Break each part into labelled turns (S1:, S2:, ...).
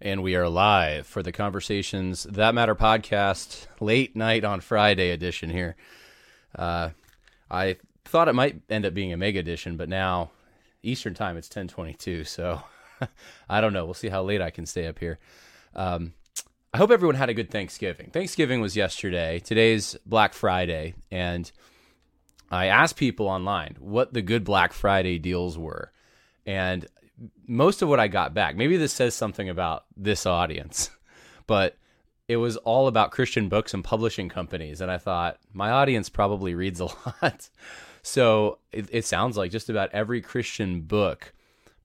S1: And we are live for the Conversations That Matter podcast, late night on Friday edition here. Uh, I thought it might end up being a mega edition, but now Eastern time it's 1022. So I don't know. We'll see how late I can stay up here. Um, I hope everyone had a good Thanksgiving. Thanksgiving was yesterday. Today's Black Friday. And I asked people online what the good Black Friday deals were. And most of what I got back, maybe this says something about this audience, but it was all about Christian books and publishing companies. And I thought, my audience probably reads a lot. So it, it sounds like just about every Christian book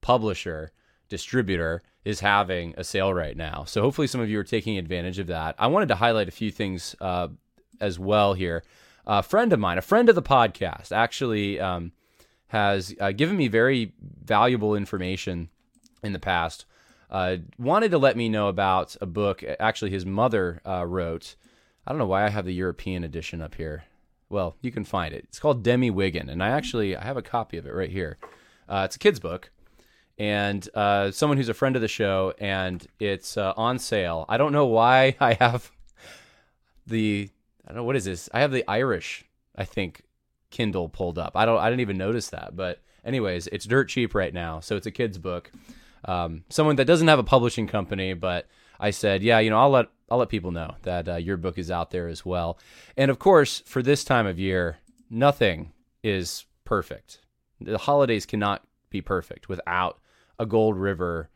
S1: publisher, distributor is having a sale right now. So hopefully some of you are taking advantage of that. I wanted to highlight a few things uh, as well here. A friend of mine, a friend of the podcast, actually. Um, has uh, given me very valuable information in the past. Uh, wanted to let me know about a book. Actually, his mother uh, wrote. I don't know why I have the European edition up here. Well, you can find it. It's called Demi Wigan, and I actually I have a copy of it right here. Uh, it's a kid's book, and uh, someone who's a friend of the show, and it's uh, on sale. I don't know why I have the I don't know what is this. I have the Irish, I think, Kindle pulled up. I don't I didn't even notice that. But anyways, it's dirt cheap right now. So it's a kid's book. Um, someone that doesn't have a publishing company, but I said, yeah, you know, I'll let I'll let people know that uh, your book is out there as well. And of course, for this time of year, nothing is perfect. The holidays cannot be perfect without a Gold River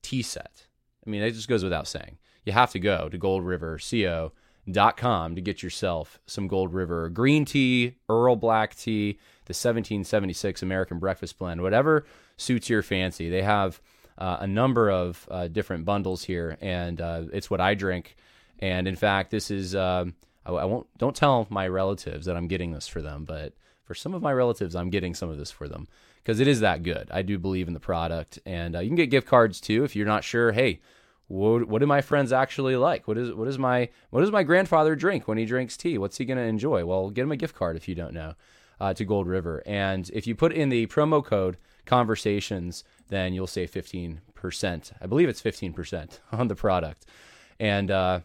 S1: tea set. I mean, it just goes without saying. You have to go to Gold River Co dot com to get yourself some Gold River green tea, Earl black tea, the 1776 American Breakfast Blend, whatever suits your fancy. They have uh, a number of uh, different bundles here, and uh, it's what I drink. And in fact, this is um, I, I, won't don't tell my relatives that I'm getting this for them, but for some of my relatives, I'm getting some of this for them because it is that good. I do believe in the product, and uh, you can get gift cards too if you're not sure. Hey what, what do my friends actually like? What is what is my what does my grandfather drink when he drinks tea? What's he gonna enjoy? Well, get him a gift card if you don't know uh, to Gold River, and if you put in the promo code conversations, then you'll save fifteen percent. I believe it's fifteen percent on the product, and uh,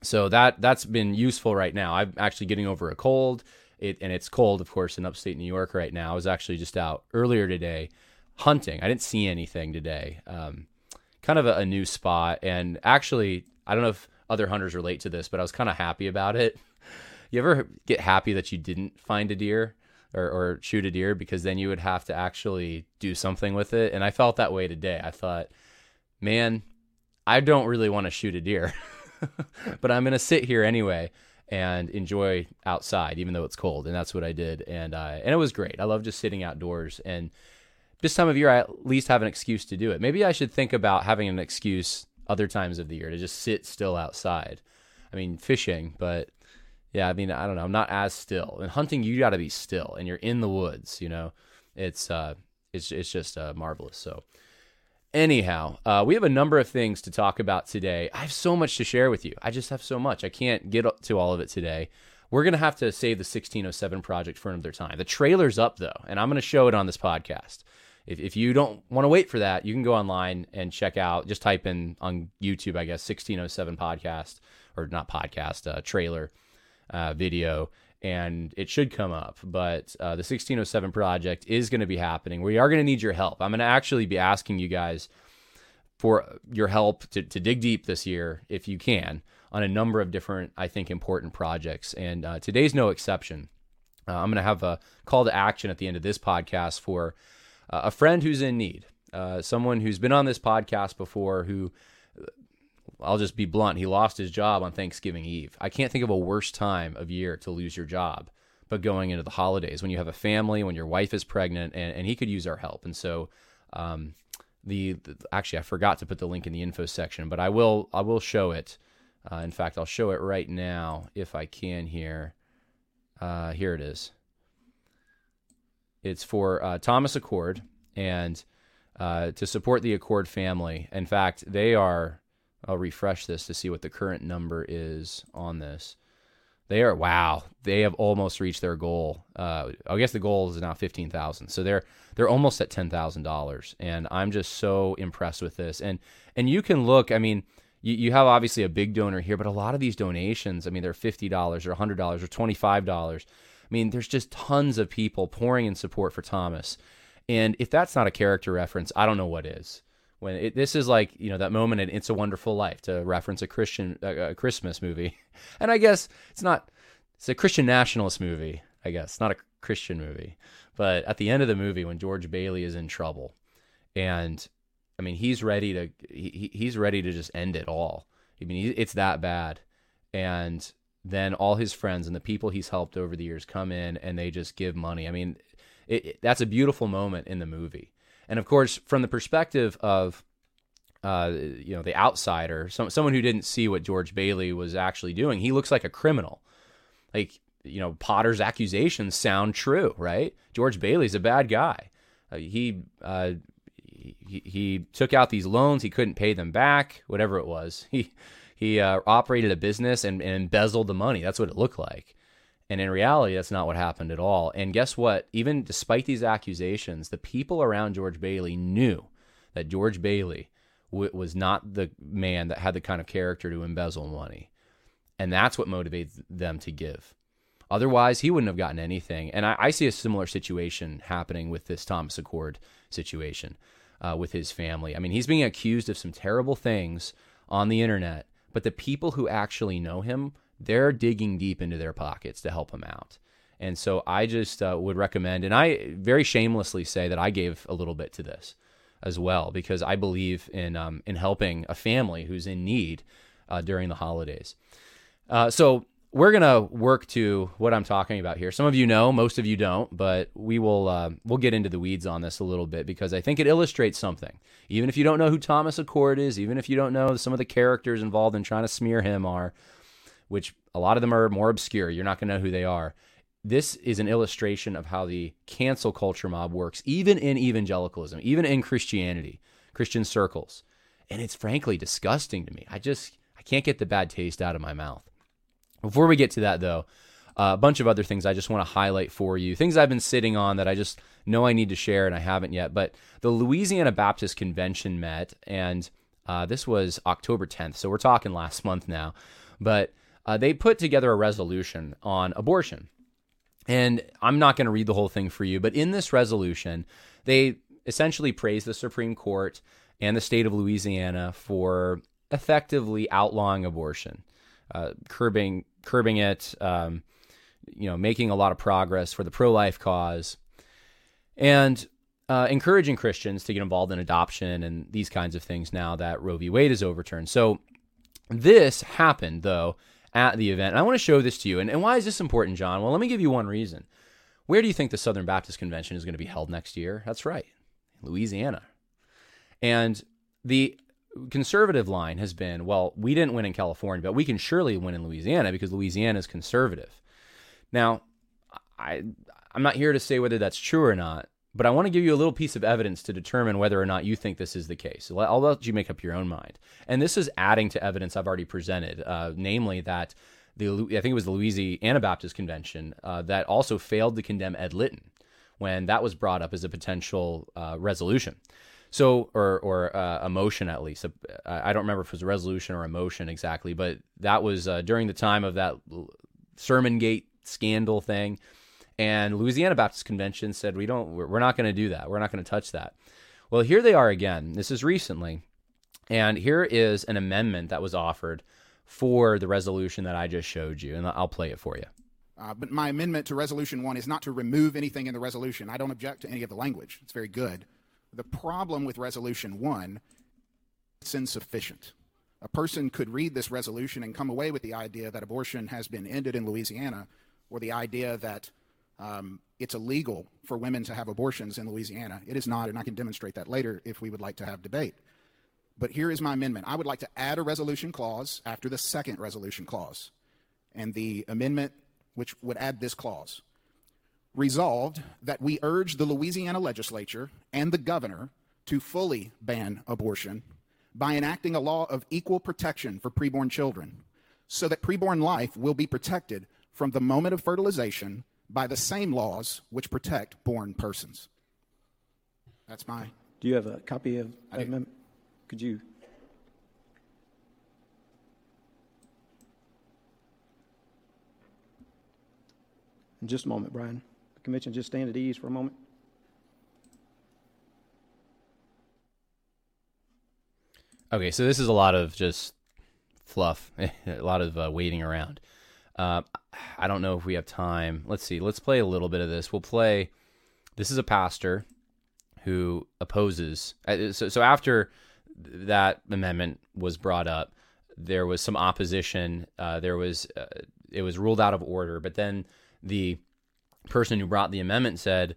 S1: so that that's been useful right now. I'm actually getting over a cold. It, and it's cold, of course, in upstate New York right now. I was actually just out earlier today hunting. I didn't see anything today. Um, kind of a, a new spot. And actually, I don't know if other hunters relate to this, but I was kind of happy about it. You ever get happy that you didn't find a deer or, or shoot a deer because then you would have to actually do something with it? And I felt that way today. I thought, man, I don't really want to shoot a deer, but I'm going to sit here anyway and enjoy outside, even though it's cold. And that's what I did. And, uh, and it was great. I love just sitting outdoors and this time of year, I at least have an excuse to do it. Maybe I should think about having an excuse other times of the year to just sit still outside. I mean, fishing, but yeah, I mean, I don't know. I'm not as still. And hunting, you got to be still, and you're in the woods. You know, it's uh, it's it's just uh, marvelous. So, anyhow, uh, we have a number of things to talk about today. I have so much to share with you. I just have so much. I can't get to all of it today. We're gonna have to save the 1607 project for another time. The trailer's up though, and I'm gonna show it on this podcast if, if you don't want to wait for that, you can go online and check out, just type in on YouTube, I guess, 1607 podcast or not podcast, uh, trailer uh, video, and it should come up. But uh, the 1607 project is going to be happening. We are going to need your help. I'm going to actually be asking you guys for your help to, to dig deep this year, if you can, on a number of different, I think, important projects. And uh, today's no exception. Uh, I'm going to have a call to action at the end of this podcast for a friend who's in need, uh, someone who's been on this podcast before who I'll just be blunt, he lost his job on Thanksgiving Eve. I can't think of a worse time of year to lose your job, but going into the holidays when you have a family, when your wife is pregnant, and, and he could use our help. And so, um, the, the, actually I forgot to put the link in the info section, but I will I will show it. Uh, in fact, I'll show it right now if I can here. Uh, here it is. It's for uh, Thomas Achord and uh, to support the Achord family. In fact, they are. I'll refresh this to see what the current number is on this. They are wow. They have almost reached their goal. Uh, I guess the goal is now fifteen thousand. So they're they're almost at ten thousand dollars, and I'm just so impressed with this. And and you can look. I mean, you, you have obviously a big donor here, but a lot of these donations. I mean, they're fifty dollars or hundred dollars or twenty five dollars. I mean, there's just tons of people pouring in support for Thomas. And if that's not a character reference, I don't know what is when it, this is like you know that moment in It's a Wonderful Life to reference a Christian a Christmas movie, and I guess it's not it's a Christian nationalist movie. I guess not a Christian movie, but at the end of the movie when George Bailey is in trouble, and I mean he's ready to he, he's ready to just end it all. I mean it's that bad, and then all his friends and the people he's helped over the years come in and they just give money. I mean, it, it, that's a beautiful moment in the movie and of course, from the perspective of uh, you know the outsider, some, someone who didn't see what George Bailey was actually doing, he looks like a criminal. Like you know, Potter's accusations sound true, right? George Bailey's a bad guy. Uh, he, uh, he he took out these loans. He couldn't pay them back. Whatever it was, he he uh, operated a business and, and embezzled the money. That's what it looked like. And in reality, that's not what happened at all. And guess what? Even despite these accusations, the people around George Bailey knew that George Bailey w- was not the man that had the kind of character to embezzle money. And that's what motivated them to give. Otherwise, he wouldn't have gotten anything. And I, I see a similar situation happening with this Thomas Achord situation uh, with his family. I mean, he's being accused of some terrible things on the internet, but the people who actually know him they're digging deep into their pockets to help him out. And so I just uh, would recommend, and I very shamelessly say that I gave a little bit to this as well because I believe in um, in helping a family who's in need uh, during the holidays. Uh, so we're gonna work to what I'm talking about here. Some of you know, most of you don't, but we will uh, we'll get into the weeds on this a little bit because I think it illustrates something. Even if you don't know who Thomas Achord is, even if you don't know some of the characters involved in trying to smear him are, which a lot of them are more obscure. You're not to know who they are. This is an illustration of how the cancel culture mob works, even in evangelicalism, even in Christianity, Christian circles. And it's frankly disgusting to me. I just I can't get the bad taste out of my mouth. Before we get to that, though, uh, a bunch of other things I just want to highlight for you. Things I've been sitting on that I just know I need to share and I haven't yet. But the Louisiana Baptist Convention met, and uh, this was October 10th. So we're talking last month now. But uh, they put together a resolution on abortion. And I'm not going to read the whole thing for you, but in this resolution, they essentially praise the Supreme Court and the state of Louisiana for effectively outlawing abortion, uh, curbing curbing it, um, you know, making a lot of progress for the pro life cause, and uh, encouraging Christians to get involved in adoption and these kinds of things now that Roe v. Wade is overturned. So this happened though at the event. And I want to show this to you. And, and why is this important, John? Well, let me give you one reason. Where do you think the Southern Baptist Convention is going to be held next year? That's right, Louisiana. And the conservative line has been well, we didn't win in California, but we can surely win in Louisiana because Louisiana is conservative. Now, I, I'm not here to say whether that's true or not, but I want to give you a little piece of evidence to determine whether or not you think this is the case. I'll let you make up your own mind. And this is adding to evidence I've already presented, uh, namely that the I think it was the Louisiana Baptist Convention uh, that also failed to condemn Ed Litton when that was brought up as a potential uh, resolution. So, or or uh, a motion at least. I don't remember if it was a resolution or a motion exactly, but that was uh, during the time of that Sermongate scandal thing and Louisiana Baptist Convention said, we don't, we're not going to do that. We're not going to touch that. Well, here they are again. This is recently. And here is an amendment that was offered for the resolution that I just showed you. And I'll play it for you.
S2: Uh, but my amendment to Resolution 1 is not to remove anything in the resolution. I don't object to any of the language, it's very good. The problem with Resolution 1 it's insufficient. A person could read this resolution and come away with the idea that abortion has been ended in Louisiana, or the idea that um, it's illegal for women to have abortions in Louisiana. It is not, and I can demonstrate that later if we would like to have debate. But here is my amendment. I would like to add a resolution clause after the second resolution clause. And the amendment, which would add this clause resolved that we urge the Louisiana legislature and the governor to fully ban abortion by enacting a law of equal protection for preborn children so that preborn life will be protected from the moment of fertilization by the same laws which protect born persons. That's my.
S3: Do you have a copy of that amendment? Could you? In just a moment, Brian. Convention just stand at ease for a moment.
S1: Okay, so this is a lot of just fluff, a lot of uh, waiting around. Uh, I don't know if we have time. Let's see. Let's play a little bit of this. We'll play. This is a pastor who opposes. uh, So, so after that amendment was brought up, there was some opposition. Uh, there was uh, it was ruled out of order. But then the person who brought the amendment said,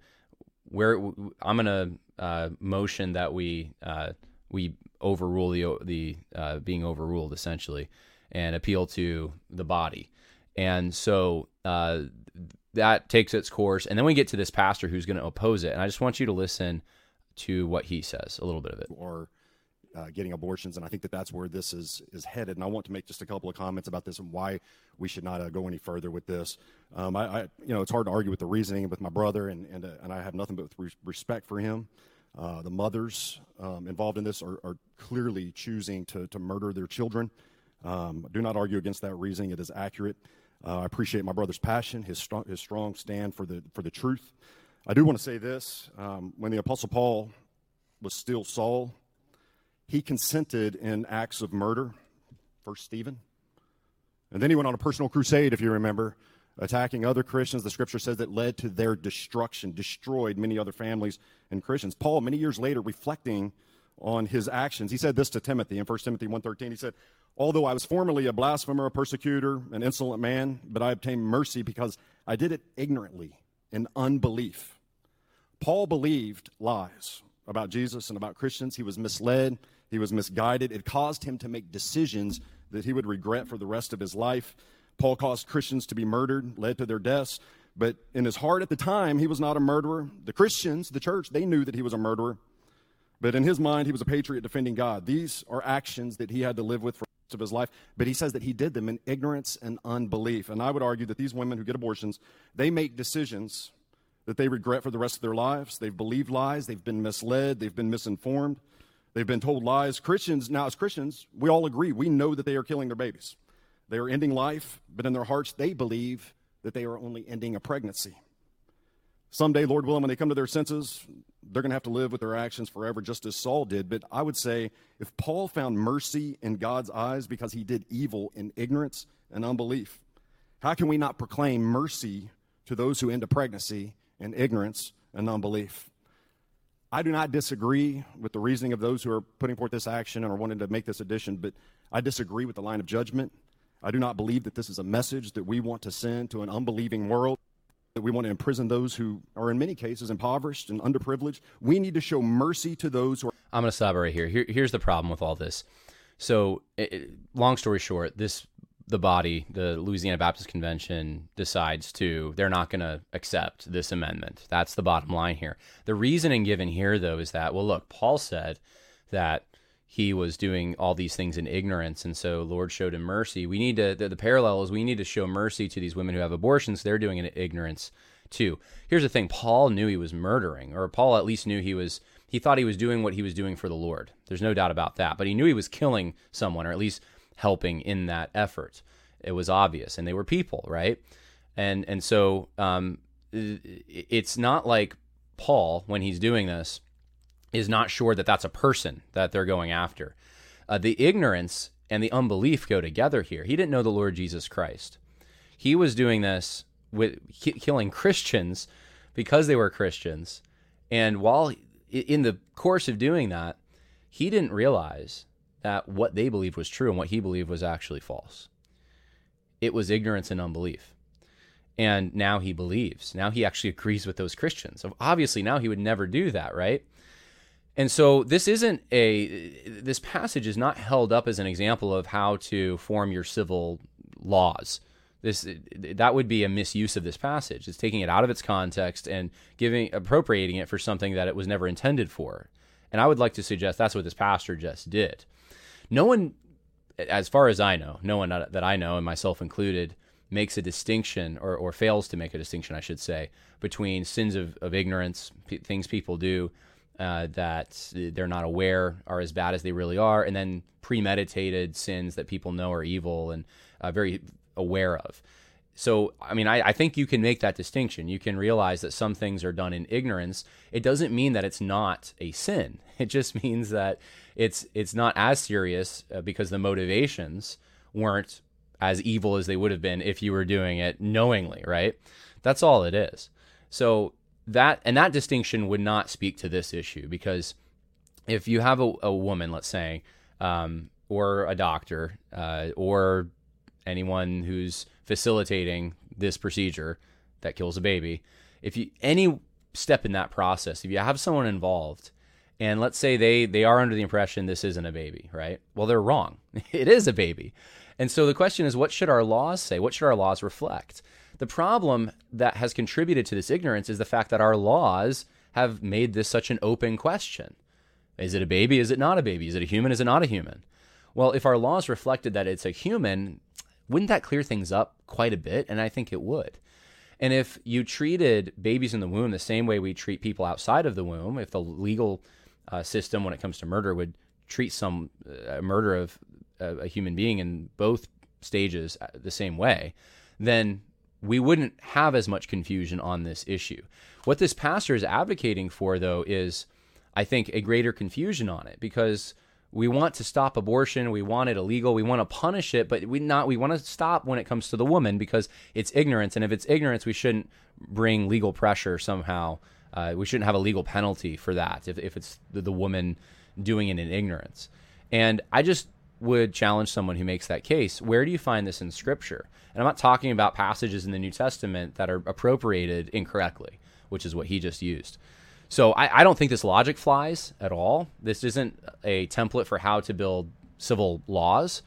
S1: "Where I'm going to uh, motion that we uh, we overrule the the uh, being overruled essentially, and appeal to the body." And so uh, that takes its course, and then we get to this pastor who's going to oppose it. And I just want you to listen to what he says, a little bit of it.
S4: Or uh, getting abortions, and I think that that's where this is is headed. And I want to make just a couple of comments about this and why we should not uh, go any further with this. Um, I, I, you know, it's hard to argue with the reasoning with my brother, and and, uh, and I have nothing but re- respect for him. Uh, the mothers um, involved in this are, are, clearly choosing to to murder their children. Um, do not argue against that reasoning; it is accurate. Uh, I appreciate my brother's passion, his strong, his strong stand for the for the truth. I do want to say this: um, when the Apostle Paul was still Saul, he consented in acts of murder. First Stephen, and then he went on a personal crusade, if you remember, attacking other Christians. The Scripture says that led to their destruction, destroyed many other families and Christians. Paul, many years later, reflecting on his actions, he said this to Timothy in 1 Timothy 1.13. He said, Although I was formerly a blasphemer, a persecutor, an insolent man, but I obtained mercy because I did it ignorantly in unbelief. Paul believed lies about Jesus and about Christians. He was misled, he was misguided. It caused him to make decisions that he would regret for the rest of his life. Paul caused Christians to be murdered, led to their deaths. But in his heart at the time, he was not a murderer. The Christians, the church, they knew that he was a murderer. But in his mind, he was a patriot defending God. These are actions that he had to live with for the rest of his life, but he says that he did them in ignorance and unbelief. And I would argue that these women who get abortions, they make decisions that they regret for the rest of their lives. They've believed lies, they've been misled, they've been misinformed, they've been told lies. Christians, now as Christians, we all agree, we know that they are killing their babies. They are ending life, but in their hearts, they believe that they are only ending a pregnancy. Someday, Lord willing, when they come to their senses, they're going to have to live with their actions forever, just as Saul did. But I would say if Paul found mercy in God's eyes because he did evil in ignorance and unbelief, how can we not proclaim mercy to those who end a pregnancy in ignorance and unbelief? I do not disagree with the reasoning of those who are putting forth this action and are wanting to make this addition, but I disagree with the line of judgment. I do not believe that this is a message that we want to send to an unbelieving world that we want to imprison those who are in many cases impoverished and underprivileged. We need to show mercy to those who are.
S1: I'm going to stop right here. here. Here's the problem with all this. So, it, long story short, this the body, the Louisiana Baptist Convention decides to they're not going to accept this amendment. That's the bottom line here. The reasoning given here though is that well, look, Paul said that he was doing all these things in ignorance and so lord showed him mercy. We need to the, the parallel is we need to show mercy to these women who have abortions. They're doing it in ignorance too. Here's the thing. Paul knew he was murdering or paul at least knew he was he thought he was doing what he was doing for the lord. There's no doubt about that. But he knew he was killing someone or at least helping in that effort it was obvious and they were people right and and so um, it's not like paul when he's doing this is not sure that that's a person that they're going after. Uh, the ignorance and the unbelief go together here. He didn't know the Lord Jesus Christ. He was doing this with killing Christians because they were Christians. And while in the course of doing that, he didn't realize that what they believed was true and what he believed was actually false. It was ignorance and unbelief. And now he believes. Now he actually agrees with those Christians. Obviously, now he would never do that, right? And so this isn't a this passage is not held up as an example of how to form your civil laws. This that would be a misuse of this passage. It's taking it out of its context and giving appropriating it for something that it was never intended for. And I would like to suggest that's what this pastor just did. No one as far as I know, no one that I know and myself included makes a distinction or, or fails to make a distinction, I should say, between sins of, of ignorance, p- things people do uh, that they're not aware are as bad as they really are, and then premeditated sins that people know are evil and uh, very aware of. So, I mean, I, I, think you can make that distinction. You can realize that some things are done in ignorance. It doesn't mean that it's not a sin. It just means that it's it's not as serious uh, because the motivations weren't as evil as they would have been if you were doing it knowingly, right? That's all it is. So that and that distinction would not speak to this issue because if you have a, a woman, let's say, um, or a doctor, uh, or anyone who's facilitating this procedure that kills a baby, if you any step in that process, if you have someone involved, and let's say they they are under the impression this isn't a baby, right? Well, they're wrong. It is a baby. And so the question is, what should our laws say? What should our laws reflect? The problem that has contributed to this ignorance is the fact that our laws have made this such an open question. Is it a baby? Is it not a baby? Is it a human? Is it not a human? Well, if our laws reflected that it's a human, wouldn't that clear things up quite a bit? And I think it would. And if you treated babies in the womb the same way we treat people outside of the womb, if the legal uh, system, when it comes to murder, would treat some uh, murder of uh, a human being in both stages uh, the same way, then we wouldn't have as much confusion on this issue. What this pastor is advocating for, though, is I think a greater confusion on it because we want to stop abortion, we want it illegal, we want to punish it, but we not we want to stop when it comes to the woman because it's ignorance, and if it's ignorance, we shouldn't bring legal pressure somehow. Uh, we shouldn't have a legal penalty for that if, if it's the, the woman doing it in ignorance. And I just would challenge someone who makes that case. Where do you find this in Scripture? And I'm not talking about passages in the New Testament that are appropriated incorrectly, which is what he just used. So I, I don't think this logic flies at all. This isn't a template for how to build civil laws,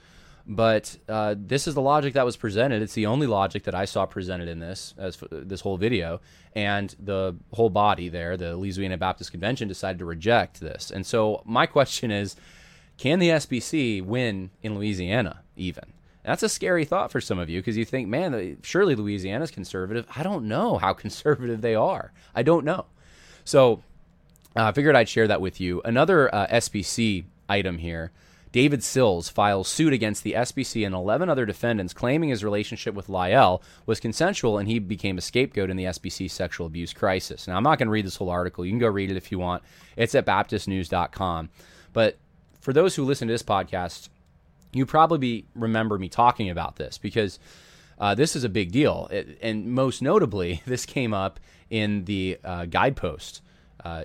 S1: but uh, this is the logic that was presented. It's the only logic that I saw presented in this as this whole video, and the whole body there, the Louisiana Baptist Convention, decided to reject this. And so my question is can the SBC win in Louisiana even? That's a scary thought for some of you because you think, man, surely Louisiana's conservative. I don't know how conservative they are. I don't know. So uh, I figured I'd share that with you. Another uh, SBC item here. David Sills files suit against the SBC and 11 other defendants claiming his relationship with Lyell was consensual and he became a scapegoat in the SBC sexual abuse crisis. Now, I'm not going to read this whole article. You can go read it if you want. It's at baptistnews.com. But for those who listen to this podcast, you probably remember me talking about this because uh, this is a big deal. It, and most notably, this came up in the uh, guidepost uh,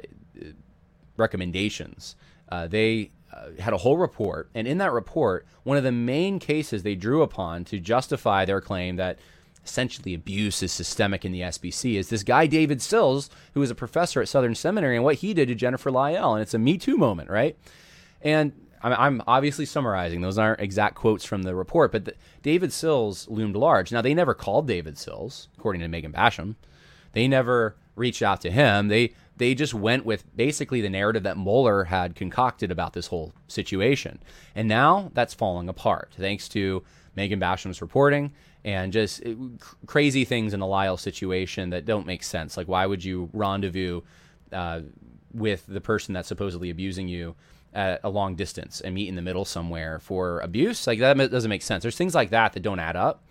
S1: recommendations. Uh, they uh, had a whole report, and in that report, one of the main cases they drew upon to justify their claim that essentially abuse is systemic in the SBC is this guy David Sills, who was a professor at Southern Seminary, and what he did to Jennifer Lyell, and it's a Me Too moment, right? And I'm obviously summarizing; those aren't exact quotes from the report, but the, David Sills loomed large. Now they never called David Sills, according to Megan Basham. They never reached out to him. They they just went with basically the narrative that Mohler had concocted about this whole situation, and now that's falling apart thanks to Megan Basham's reporting and just it, crazy things in the Lyell situation that don't make sense. Like, why would you rendezvous uh, with the person that's supposedly abusing you at a long distance and meet in the middle somewhere for abuse. Like that doesn't make sense. There's things like that that don't add up.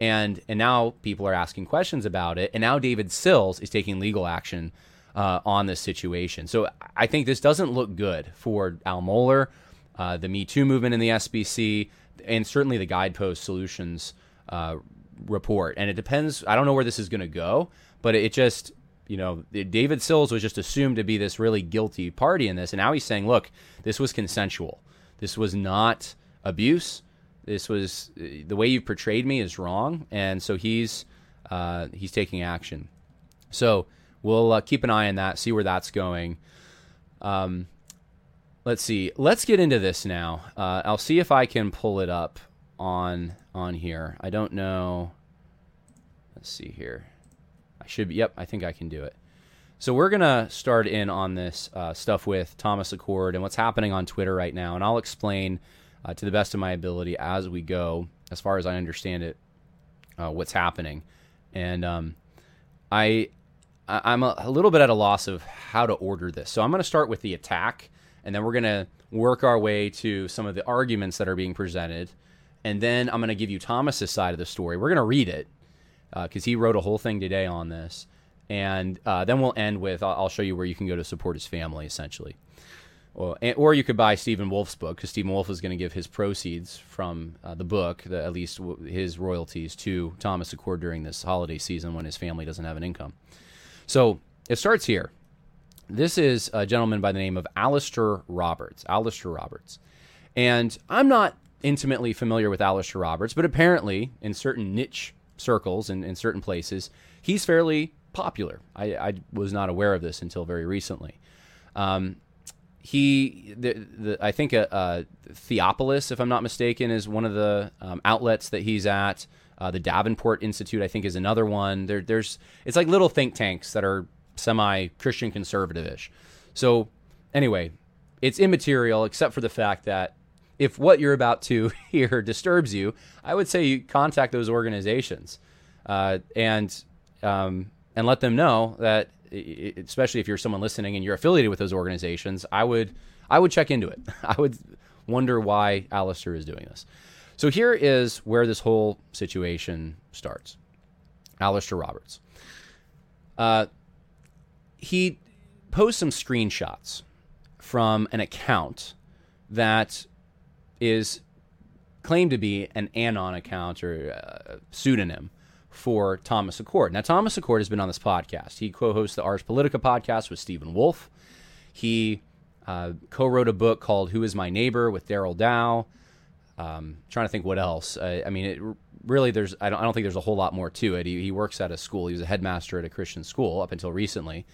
S1: And and now people are asking questions about it. And now David Sills is taking legal action uh, on this situation. So I think this doesn't look good for Al Mohler, uh, the Me Too movement in the SBC, and certainly the Guidepost Solutions uh, report. And it depends. I don't know where this is going to go, but it just you know, David Sills was just assumed to be this really guilty party in this, and now he's saying, look, this was consensual. This was not abuse. This was the way you portrayed me is wrong, and so he's uh, he's taking action. So we'll uh, keep an eye on that, see where that's going. Um, let's see. Let's get into this now. Uh, I'll see if I can pull it up on on here. I don't know. Let's see here. I should be, yep, I think I can do it. So we're to start in on this uh, stuff with Thomas Achord and what's happening on Twitter right now. And I'll explain uh, to the best of my ability as we go, as far as I understand it. uh, what's happening, and um, I I'm a, a little bit at a loss of how to order this. So I'm going to start with the attack, and then we're going to work our way to some of the arguments that are being presented, and then I'm going to give you Thomas's side of the story. We're going to read it because uh, he wrote a whole thing today on this, and uh, then we'll end with I'll, I'll show you where you can go to support his family essentially. Or, or you could buy Stephen Wolfe's book because Stephen Wolfe is going to give his proceeds from uh, the book, the, at least his royalties, to Thomas Achord during this holiday season when his family doesn't have an income. So it starts here. This is a gentleman by the name of Alastair Roberts. Alastair Roberts. And I'm not intimately familiar with Alastair Roberts, but apparently in certain niche circles and in certain places, he's fairly popular. I, I, was not aware of this until very recently. Um, he, the, the, I think, a, a, Theopolis, if I'm not mistaken, is one of the um, outlets that he's at. Uh, the Davenport Institute, I think, is another one. There, there's, it's like little think tanks that are semi-Christian conservative-ish. So, anyway, it's immaterial except for the fact that if what you're about to hear disturbs you, I would say you contact those organizations uh, and um, and let them know that especially if you're someone listening and you're affiliated with those organizations, I would I would check into it. I would wonder why Alastair is doing this. So here is where this whole situation starts. Alastair Roberts. Uh, he posts some screenshots from an account that is claimed to be an anon account or a pseudonym for Thomas Achord. Now, Thomas Achord has been on this podcast. He co hosts the Ars Politica podcast with Stephen Wolfe. He uh, co wrote a book called Who is My Neighbor with Darrell Dow. Um, trying to think what else. I mean, it, really, there's I don't, I don't think there's a whole lot more to it. He, he, works at a school. He was a headmaster at a Christian school up until recently,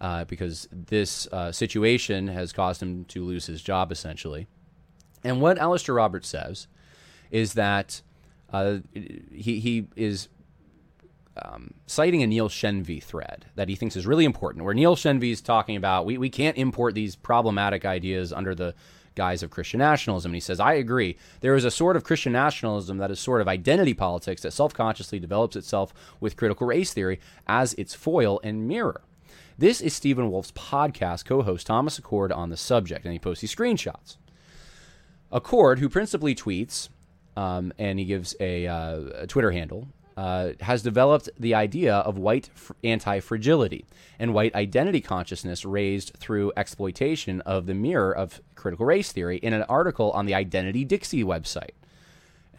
S1: uh, because this uh, situation has caused him to lose his job essentially. And what Alastair Roberts says is that uh, he he is um, citing a Neil Shenvi thread that he thinks is really important, where Neil Shenvi is talking about we, we can't import these problematic ideas under the guise of Christian nationalism. And he says, I agree. There is a sort of Christian nationalism that is sort of identity politics that self consciously develops itself with critical race theory as its foil and mirror. This is Stephen Wolfe's podcast co host Thomas Achord on the subject, and he posts these screenshots. Achord, who principally tweets, um, and he gives a, uh, a Twitter handle uh, has developed the idea of white f- anti fragility and white identity consciousness raised through exploitation of the mirror of critical race theory in an article on the Identity Dixie website.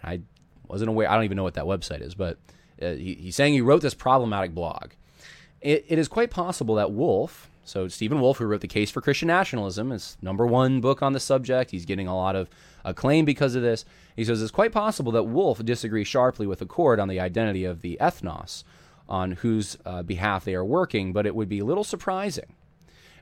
S1: And I wasn't aware, I don't even know what that website is, but uh, he, he's saying he wrote this problematic blog. It, it is quite possible that Wolfe, so Stephen Wolfe, who wrote The Case for Christian Nationalism, is number one book on the subject. He's getting a lot of acclaim because of this. He says it's quite possible that Wolfe disagrees sharply with Achord on the identity of the ethnos on whose uh, behalf they are working, but it would be a little surprising.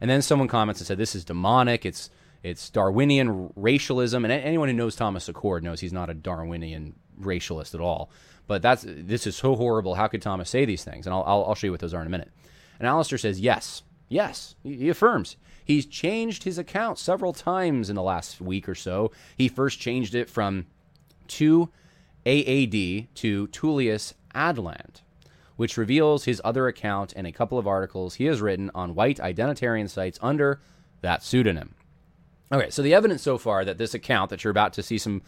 S1: And then someone comments and said this is demonic. It's it's Darwinian racialism, and anyone who knows Thomas Achord knows he's not a Darwinian racialist at all. But that's this is so horrible. How could Thomas say these things? And I'll, I'll, I'll show you what those are in a minute. And Alastair says yes, yes. He affirms He's changed his account several times in the last week or so. He first changed it from 2 AAD to Tullius Adland, which reveals his other account and a couple of articles he has written on white identitarian sites under that pseudonym. Okay, so the evidence so far that this account that you're about to see some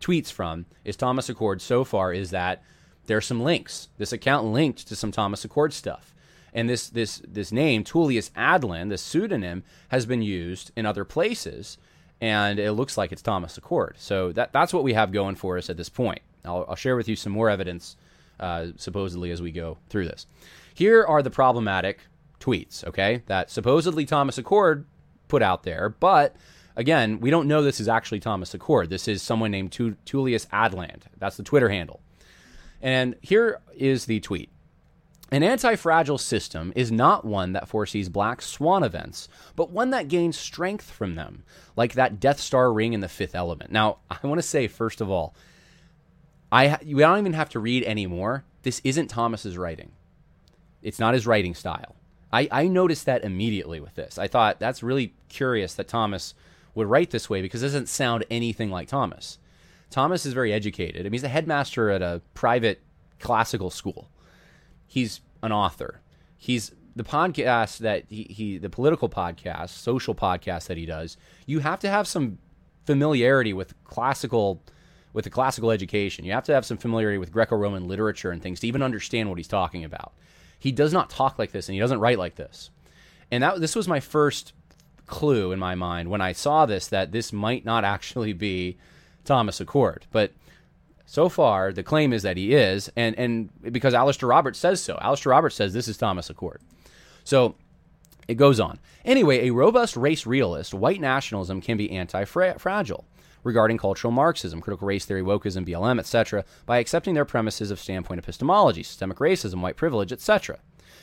S1: tweets from is Thomas Achord so far is that there's some links. This account linked to some Thomas Achord stuff. And this this this name Tullius Adland, this pseudonym, has been used in other places, and it looks like it's Thomas Achord. So that that's what we have going for us at this point. I'll, I'll share with you some more evidence, uh, supposedly as we go through this. Here are the problematic tweets, okay, that supposedly Thomas Achord put out there, but again, we don't know this is actually Thomas Achord. This is someone named Tullius Adland. That's the Twitter handle. And here is the tweet. An anti fragile system is not one that foresees black swan events, but one that gains strength from them, like that Death Star ring in the fifth element. Now, I want to say, first of all, I we don't even have to read anymore. This isn't Thomas's writing. It's not his writing style. I, I noticed that immediately with this. I thought that's really curious that Thomas would write this way because it doesn't sound anything like Thomas. Thomas is very educated. I mean, he's a headmaster at a private classical school. He's an author. He's the podcast that he, he the political podcast, social podcast that he does. You have to have some familiarity with classical with the classical education. You have to have some familiarity with Greco-Roman literature and things to even understand what he's talking about. He does not talk like this and he doesn't write like this. And that this was my first clue in my mind when I saw this that this might not actually be Thomas Achord. But so far, the claim is that he is, and and because Alastair Roberts says so. Alastair Roberts says this is Thomas Achord. So it goes on. Anyway, a robust race realist, white nationalism can be anti-fragile regarding cultural Marxism, critical race theory, wokeism, BLM, etc., by accepting their premises of standpoint epistemology, systemic racism, white privilege, etc.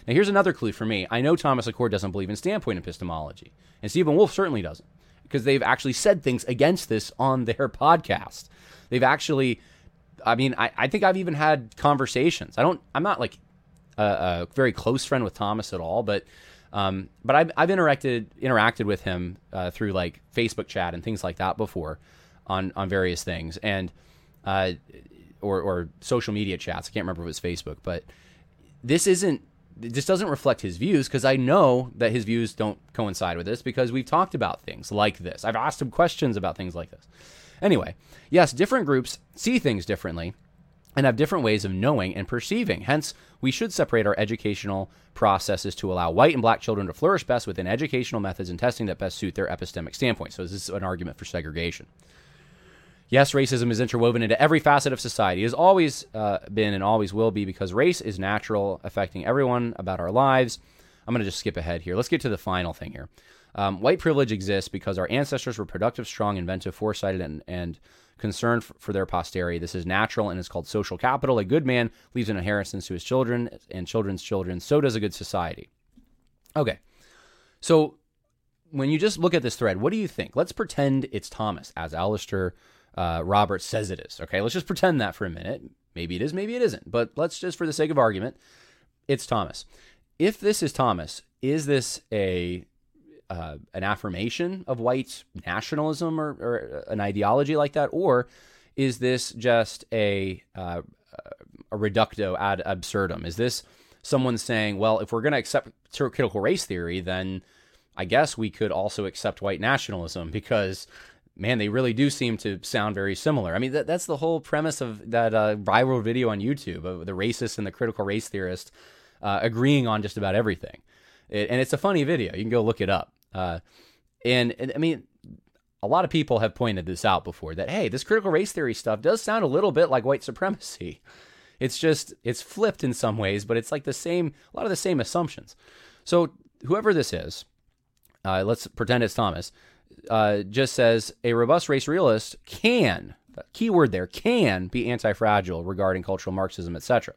S1: Now, here's another clue for me. I know Thomas Achord doesn't believe in standpoint epistemology, and Stephen Wolfe certainly doesn't, because they've actually said things against this on their podcast. They've actually, I mean, I, I think I've even had conversations. I don't, I'm not like a, a very close friend with Thomas at all, but um, but I've, I've interacted interacted with him uh, through like Facebook chat and things like that before on on various things and uh, or or social media chats. I can't remember if it was Facebook, but this isn't this doesn't reflect his views because I know that his views don't coincide with this because we've talked about things like this. I've asked him questions about things like this. Anyway, yes, different groups see things differently and have different ways of knowing and perceiving. Hence, we should separate our educational processes to allow white and black children to flourish best within educational methods and testing that best suit their epistemic standpoint. So, this is an argument for segregation. Yes, racism is interwoven into every facet of society. It has always uh, been and always will be because race is natural, affecting everyone about our lives. I'm going to just skip ahead here. Let's get to the final thing here. Um, white privilege exists because our ancestors were productive, strong, inventive, foresighted, and, and concerned for, for, their posterity. This is natural and is called social capital. A good man leaves an inheritance to his children and children's children. So does a good society. Okay. So when you just look at this thread, what do you think? Let's pretend it's Thomas, as Alastair uh, Roberts says it is. Okay, let's just pretend that for a minute. Maybe it is, maybe it isn't. But let's just, for the sake of argument, it's Thomas. If this is Thomas, is this a uh, an affirmation of white nationalism or, or, an ideology like that, or is this just a uh, a reductio ad absurdum? Is this someone saying, well, if we're going to accept critical race theory, then I guess we could also accept white nationalism because man, they really do seem to sound very similar. I mean, that, that's the whole premise of that uh, viral video on YouTube of the racist and the critical race theorist uh, agreeing on just about everything. It, and it's a funny video. You can go look it up. Uh, and, and, I mean, a lot of people have pointed this out before that, hey, this critical race theory stuff does sound a little bit like white supremacy. It's just, it's flipped in some ways, but it's like the same, a lot of the same assumptions. So, whoever this is, uh, let's pretend it's Thomas uh, just says a robust race realist can, keyword there, can be anti fragile regarding cultural Marxism, etc.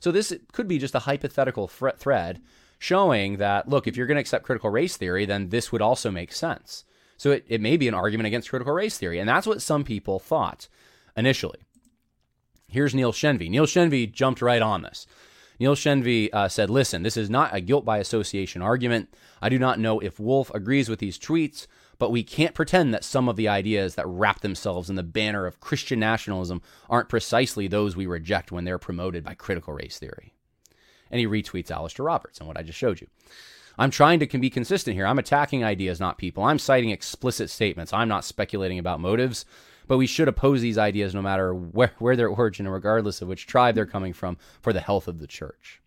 S1: So this could be just a hypothetical thread showing that, look, if you're going to accept critical race theory, then this would also make sense. So it, it may be an argument against critical race theory. And that's what some people thought initially. Here's Neil Shenvi. Neil Shenvi jumped right on this. Neil Shenvi uh, said, Listen, this is not a guilt by association argument. I do not know if Wolfe agrees with these tweets, but we can't pretend that some of the ideas that wrap themselves in the banner of Christian nationalism aren't precisely those we reject when they're promoted by critical race theory. And he retweets Alastair Roberts and what I just showed you. I'm trying to be consistent here. I'm attacking ideas, not people. I'm citing explicit statements. I'm not speculating about motives, but we should oppose these ideas no matter where, where their origin and regardless of which tribe they're coming from for the health of the church.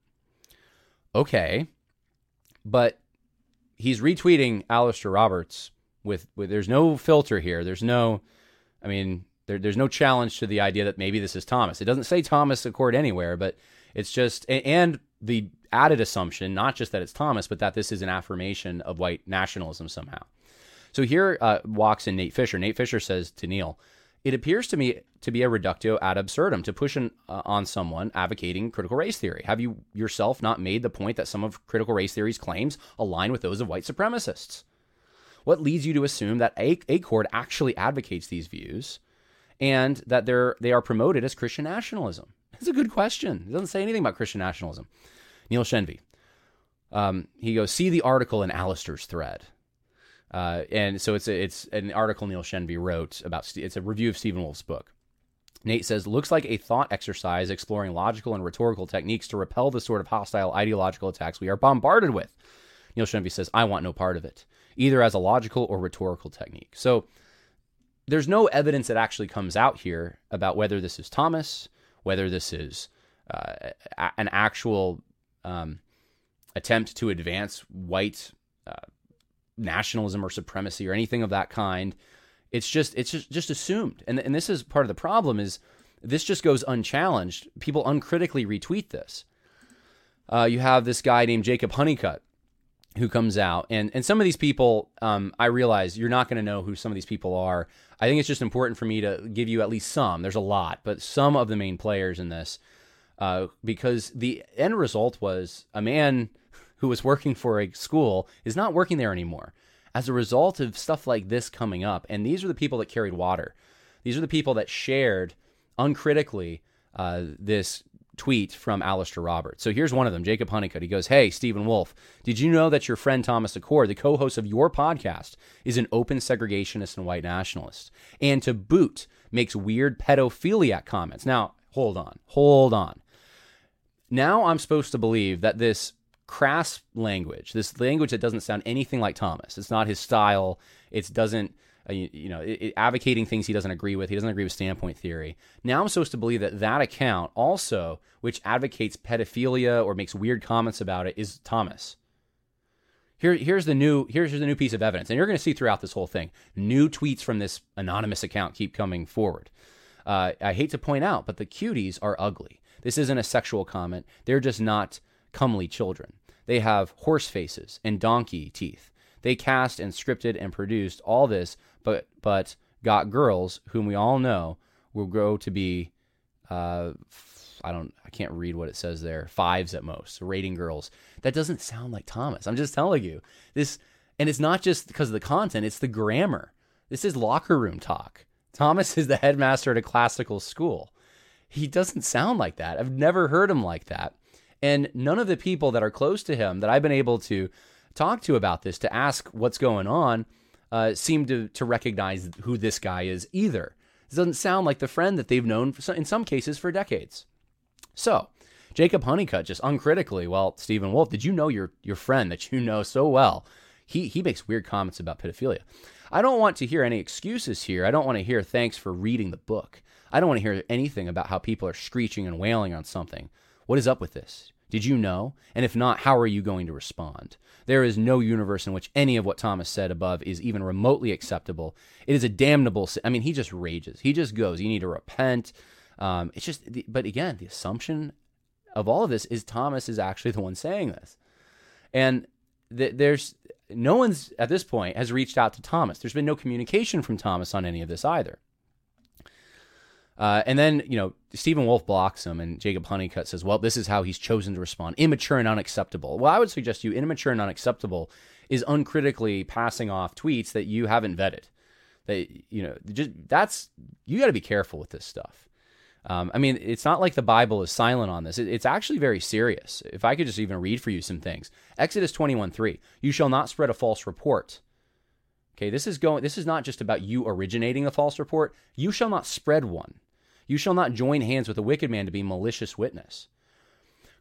S1: Okay, but he's retweeting Alastair Roberts with, with there's no filter here. There's no, I mean, there, there's no challenge to the idea that maybe this is Thomas. It doesn't say Thomas Achord anywhere, but it's just and the added assumption, not just that it's Thomas, but that this is an affirmation of white nationalism somehow. So here uh, walks in Nate Fisher. Nate Fisher says to Neil, "It appears to me to be a reductio ad absurdum to push an, uh, on someone advocating critical race theory. Have you yourself not made the point that some of critical race theory's claims align with those of white supremacists?" What leads you to assume that Achord actually advocates these views and that they're they are promoted as Christian nationalism? It's a good question. It doesn't say anything about Christian nationalism. Neil Shenvi. Um, he goes, see the article in Alastair's thread. Uh, and so it's a, it's an article Neil Shenvi wrote about it's a review of Stephen Wolfe's book. Nate says, looks like a thought exercise exploring logical and rhetorical techniques to repel the sort of hostile ideological attacks we are bombarded with. Neil Shenvi says, I want no part of it, either as a logical or rhetorical technique. So there's no evidence that actually comes out here about whether this is Thomas, whether this is uh, an actual um, attempt to advance white uh, nationalism or supremacy or anything of that kind. It's just it's just, just assumed, and and this is part of the problem is this just goes unchallenged. People uncritically retweet this. Uh, you have this guy named Jacob Honeycutt who comes out, and and some of these people, um, I realize you're not going to know who some of these people are. I think it's just important for me to give you at least some. There's a lot, but some of the main players in this, uh, because the end result was a man who was working for a school is not working there anymore as a result of stuff like this coming up. And these are the people that carried water. These are the people that shared uncritically uh, this tweet from Alastair Roberts. So here's one of them, Jacob Honeycutt. He goes, Hey, Stephen Wolfe, did you know that your friend Thomas Achord, the co host of your podcast, is an open segregationist and white nationalist? And to boot, makes weird pedophiliac comments. Now, hold on, hold on. Now I'm supposed to believe that this crass language, this language that doesn't sound anything like Thomas, it's not his style, it doesn't uh, you, know, advocating things he doesn't agree with. He doesn't agree with standpoint theory. Now I'm supposed to believe that that account also, which advocates pedophilia or makes weird comments about it, is Thomas. Here, here's the new here's the new piece of evidence, and you're going to see throughout this whole thing, new tweets from this anonymous account keep coming forward. Uh, I hate to point out, but the cuties are ugly. This isn't a sexual comment. They're just not comely children. They have horse faces and donkey teeth. They cast and scripted and produced all this but but got girls whom we all know will grow to be uh, I don't I can't read what it says there fives at most rating girls. That doesn't sound like Thomas. I'm just telling you. This and it's not just because of the content it's the grammar. This is locker room talk. Thomas is the headmaster at a classical school. He doesn't sound like that. I've never heard him like that. And none of the people that are close to him that I've been able to talk to about this to ask what's going on uh, seem to to recognize who this guy is either. This doesn't sound like the friend that they've known for, in some cases for decades. So, Jacob Honeycutt just uncritically, well, Stephen Wolfe, did you know your your friend that you know so well? He he makes weird comments about pedophilia. I don't want to hear any excuses here. I don't want to hear thanks for reading the book. I don't want to hear anything about how people are screeching and wailing on something. What is up with this? Did you know? And if not, how are you going to respond? There is no universe in which any of what Thomas said above is even remotely acceptable. It is a damnable. sin. I mean, he just rages. He just goes. You need to repent. Um, it's just, but again, the assumption of all of this is Thomas is actually the one saying this, and th- there's no one's at this point has reached out to Thomas. There's been no communication from Thomas on any of this either. Uh, and then, you know, Stephen Wolfe blocks him, and Jacob Honeycutt says, well, this is how he's chosen to respond immature and unacceptable. Well, I would suggest you immature and unacceptable is uncritically passing off tweets that you haven't vetted. That, you know, just that's, you got to be careful with this stuff. Um, I mean, it's not like the Bible is silent on this. It, it's actually very serious. If I could just even read for you some things Exodus 21 3, you shall not spread a false report. Okay, this is going, this is not just about you originating a false report. You shall not spread one. You shall not join hands with a wicked man to be malicious witness.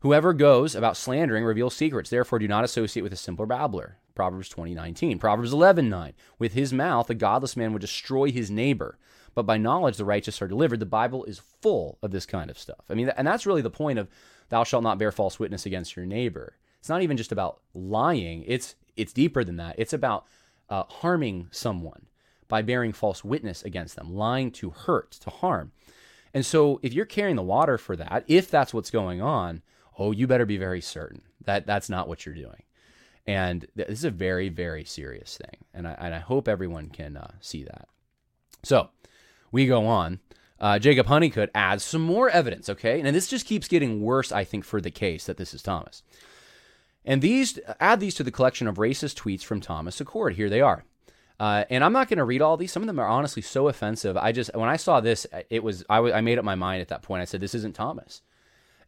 S1: Whoever goes about slandering reveals secrets. Therefore, do not associate with a simple babbler. Proverbs 20:19. Proverbs 11:9. With his mouth, a godless man would destroy his neighbor, but by knowledge the righteous are delivered. The Bible is full of this kind of stuff. I mean, and that's really the point of "Thou shalt not bear false witness against your neighbor." It's not even just about lying. It's it's deeper than that. It's about uh, harming someone by bearing false witness against them, lying to hurt, to harm. And so if you're carrying the water for that, if that's what's going on, oh, you better be very certain that that's not what you're doing. And this is a very, very serious thing. And I, and I hope everyone can uh, see that. So we go on. Uh, Jacob Honeycutt adds some more evidence, okay? And this just keeps getting worse, I think, for the case that this is Thomas. And these add these to the collection of racist tweets from Thomas Achord. Here they are. Uh, and I'm not going to read all these. Some of them are honestly so offensive. I just when I saw this, it was I, w- I made up my mind at that point. I said this isn't Thomas,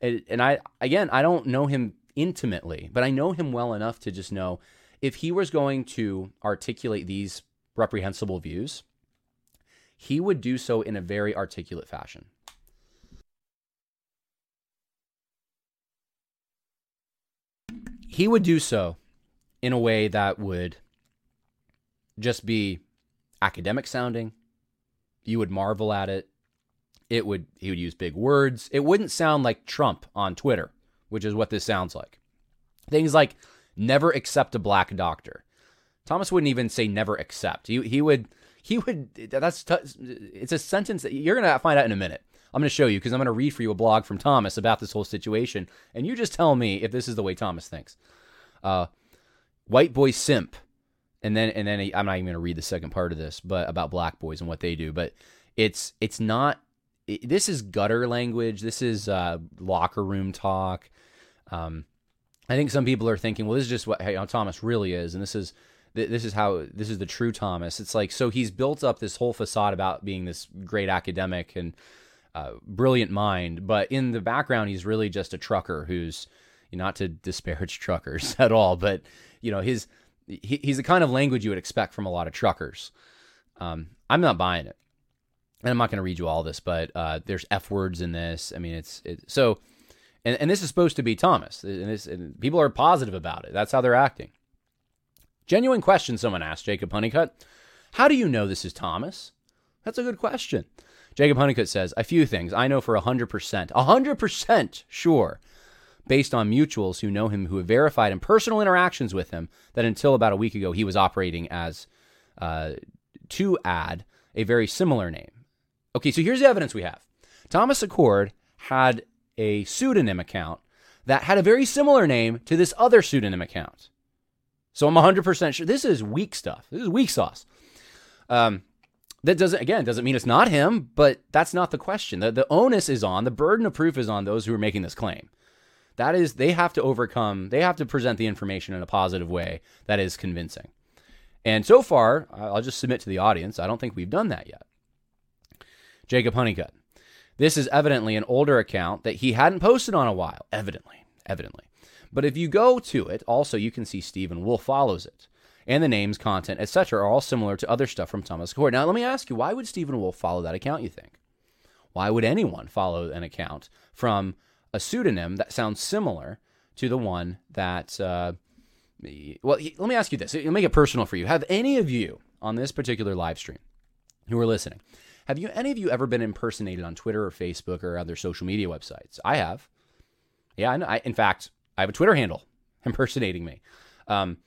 S1: and, and I again I don't know him intimately, but I know him well enough to just know if he was going to articulate these reprehensible views, he would do so in a very articulate fashion. He would do so in a way that would just be academic sounding. You would marvel at it. It would he would use big words. It wouldn't sound like Trump on Twitter, which is what this sounds like. Things like never accept a black doctor. Thomas wouldn't even say never accept. He he would he would that's t- it's a sentence that you're going to find out in a minute. I'm going to show you because I'm going to read for you a blog from Thomas about this whole situation and you just tell me if this is the way Thomas thinks. Uh white boy simp and then and then I'm not even going to read the second part of this, but about black boys and what they do. But it's it's not. It, this is gutter language. This is uh, locker room talk. Um, I think some people are thinking, well, this is just what hey, Thomas really is, and this is this is how this is the true Thomas. It's like so he's built up this whole facade about being this great academic and uh, brilliant mind, but in the background, he's really just a trucker who's not to disparage truckers at all, but you know his he, he's the kind of language you would expect from a lot of truckers. Um, I'm not buying it, and I'm not going to read you all this, but uh, there's f words in this. I mean, it's it, so, and, and this is supposed to be Thomas, and, this, and people are positive about it. That's how they're acting. Genuine question. Someone asked Jacob Honeycutt, "How do you know this is Thomas?" That's a good question. Jacob Honeycutt says a few things. I know for hundred percent, hundred percent sure based on mutuals who know him who have verified in personal interactions with him that until about a week ago he was operating as uh, to add a very similar name. Okay, so here's the evidence we have. Thomas Achord had a pseudonym account that had a very similar name to this other pseudonym account. So I'm 100% sure this is weak stuff. This is weak sauce. Um, that doesn't again doesn't mean it's not him, but that's not the question. The the onus is on the burden of proof is on those who are making this claim. That is, they have to overcome, they have to present the information in a positive way that is convincing. And so far, I'll just submit to the audience, I don't think we've done that yet. Jacob Honeycutt. This is evidently an older account that he hadn't posted on a while. Evidently, evidently. But if you go to it, also you can see Stephen Wolfe follows it. And the names, content, etc., are all similar to other stuff from Thomas Achord. Now, let me ask you, why would Stephen Wolfe follow that account, you think? Why would anyone follow an account from a pseudonym that sounds similar to the one that. Uh, well, let me ask you this. It'll make it personal for you. Have any of you on this particular live stream who are listening, have you any of you ever been impersonated on Twitter or Facebook or other social media websites? I have. Yeah, I, in fact, I have a Twitter handle impersonating me. Um,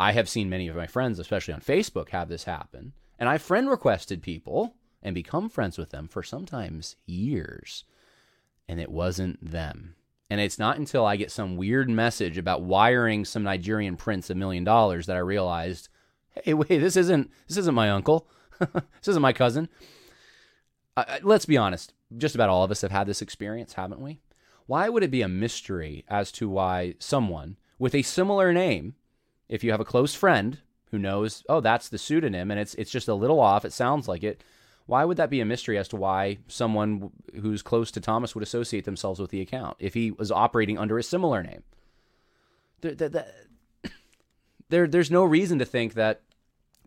S1: I have seen many of my friends, especially on Facebook, have this happen, and I friend requested people and become friends with them for sometimes years and it wasn't them. And it's not until I get some weird message about wiring some Nigerian prince a million dollars that I realized, hey, wait, this isn't this isn't my uncle, this isn't my cousin. Let's be honest, just about all of us have had this experience, haven't we? Why would it be a mystery as to why someone with a similar name, if you have a close friend who knows, oh, that's the pseudonym, and it's it's just a little off, it sounds like it, why would that be a mystery as to why someone who's close to Thomas would associate themselves with the account if he was operating under a similar name? There, there, there there's no reason to think that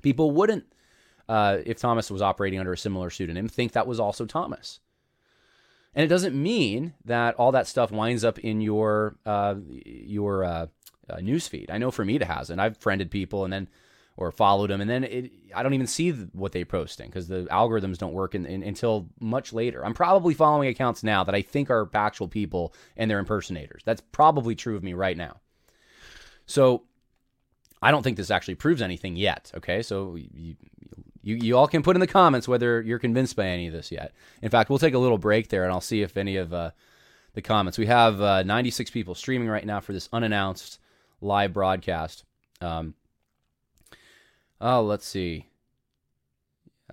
S1: people wouldn't, uh, if Thomas was operating under a similar pseudonym, think that was also Thomas. And it doesn't mean that all that stuff winds up in your uh, your uh, uh, newsfeed. I know for me it hasn't. I've friended people and then or followed them, and then it, I don't even see what they're posting because the algorithms don't work in, in, until much later. I'm probably following accounts now that I think are actual people and they're impersonators. That's probably true of me right now. So I don't think this actually proves anything yet. Okay, so you, you you all can put in the comments whether you're convinced by any of this yet. In fact, we'll take a little break there, and I'll see if any of uh, the comments. We have uh, 96 people streaming right now for this unannounced live broadcast. Um, Oh, let's see.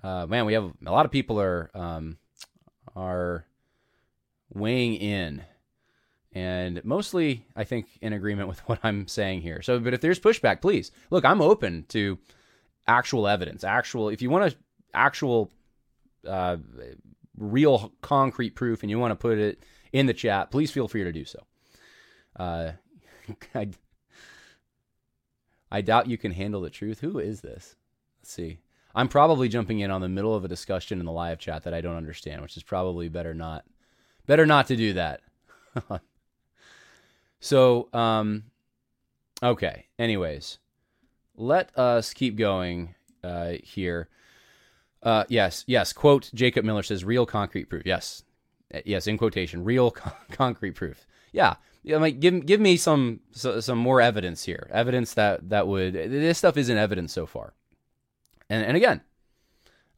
S1: Uh, man, we have a lot of people are um, are weighing in, and mostly, I think, in agreement with what I'm saying here. So, but if there's pushback, please look. I'm open to actual evidence. Actual, if you want to actual, uh, real concrete proof, and you want to put it in the chat, please feel free to do so. Uh, I I doubt you can handle the truth. Who is this? Let's see. I'm probably jumping in on the middle of a discussion in the live chat that I don't understand, which is probably better not better not to do that. so, um, okay. Anyways, let us keep going uh, here. Uh, yes, yes. Quote Jacob Miller says, "Real concrete proof." Yes, uh, yes. In quotation, real con- concrete proof. Yeah, yeah. Like, give give me some so, some more evidence here. Evidence that that would this stuff isn't evidence so far. And and again,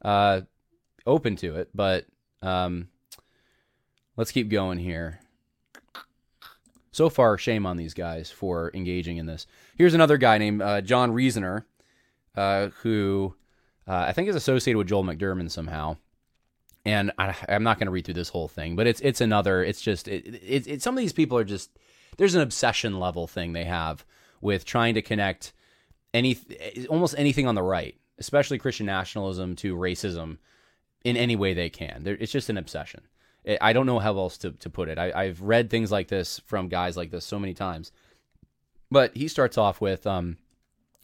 S1: uh, open to it, but um, let's keep going here. So far, shame on these guys for engaging in this. Here's another guy named uh, John Reasoner, uh, who uh, I think is associated with Joel McDurmon somehow. And I, am not going to read through this whole thing, but it's it's another. It's just it, it, it, Some of these people are just there's an obsession level thing they have with trying to connect any almost anything on the right, especially Christian nationalism, to racism in any way they can. It's just an obsession. I don't know how else to, to put it. I, have read things like this from guys like this so many times. But he starts off with um,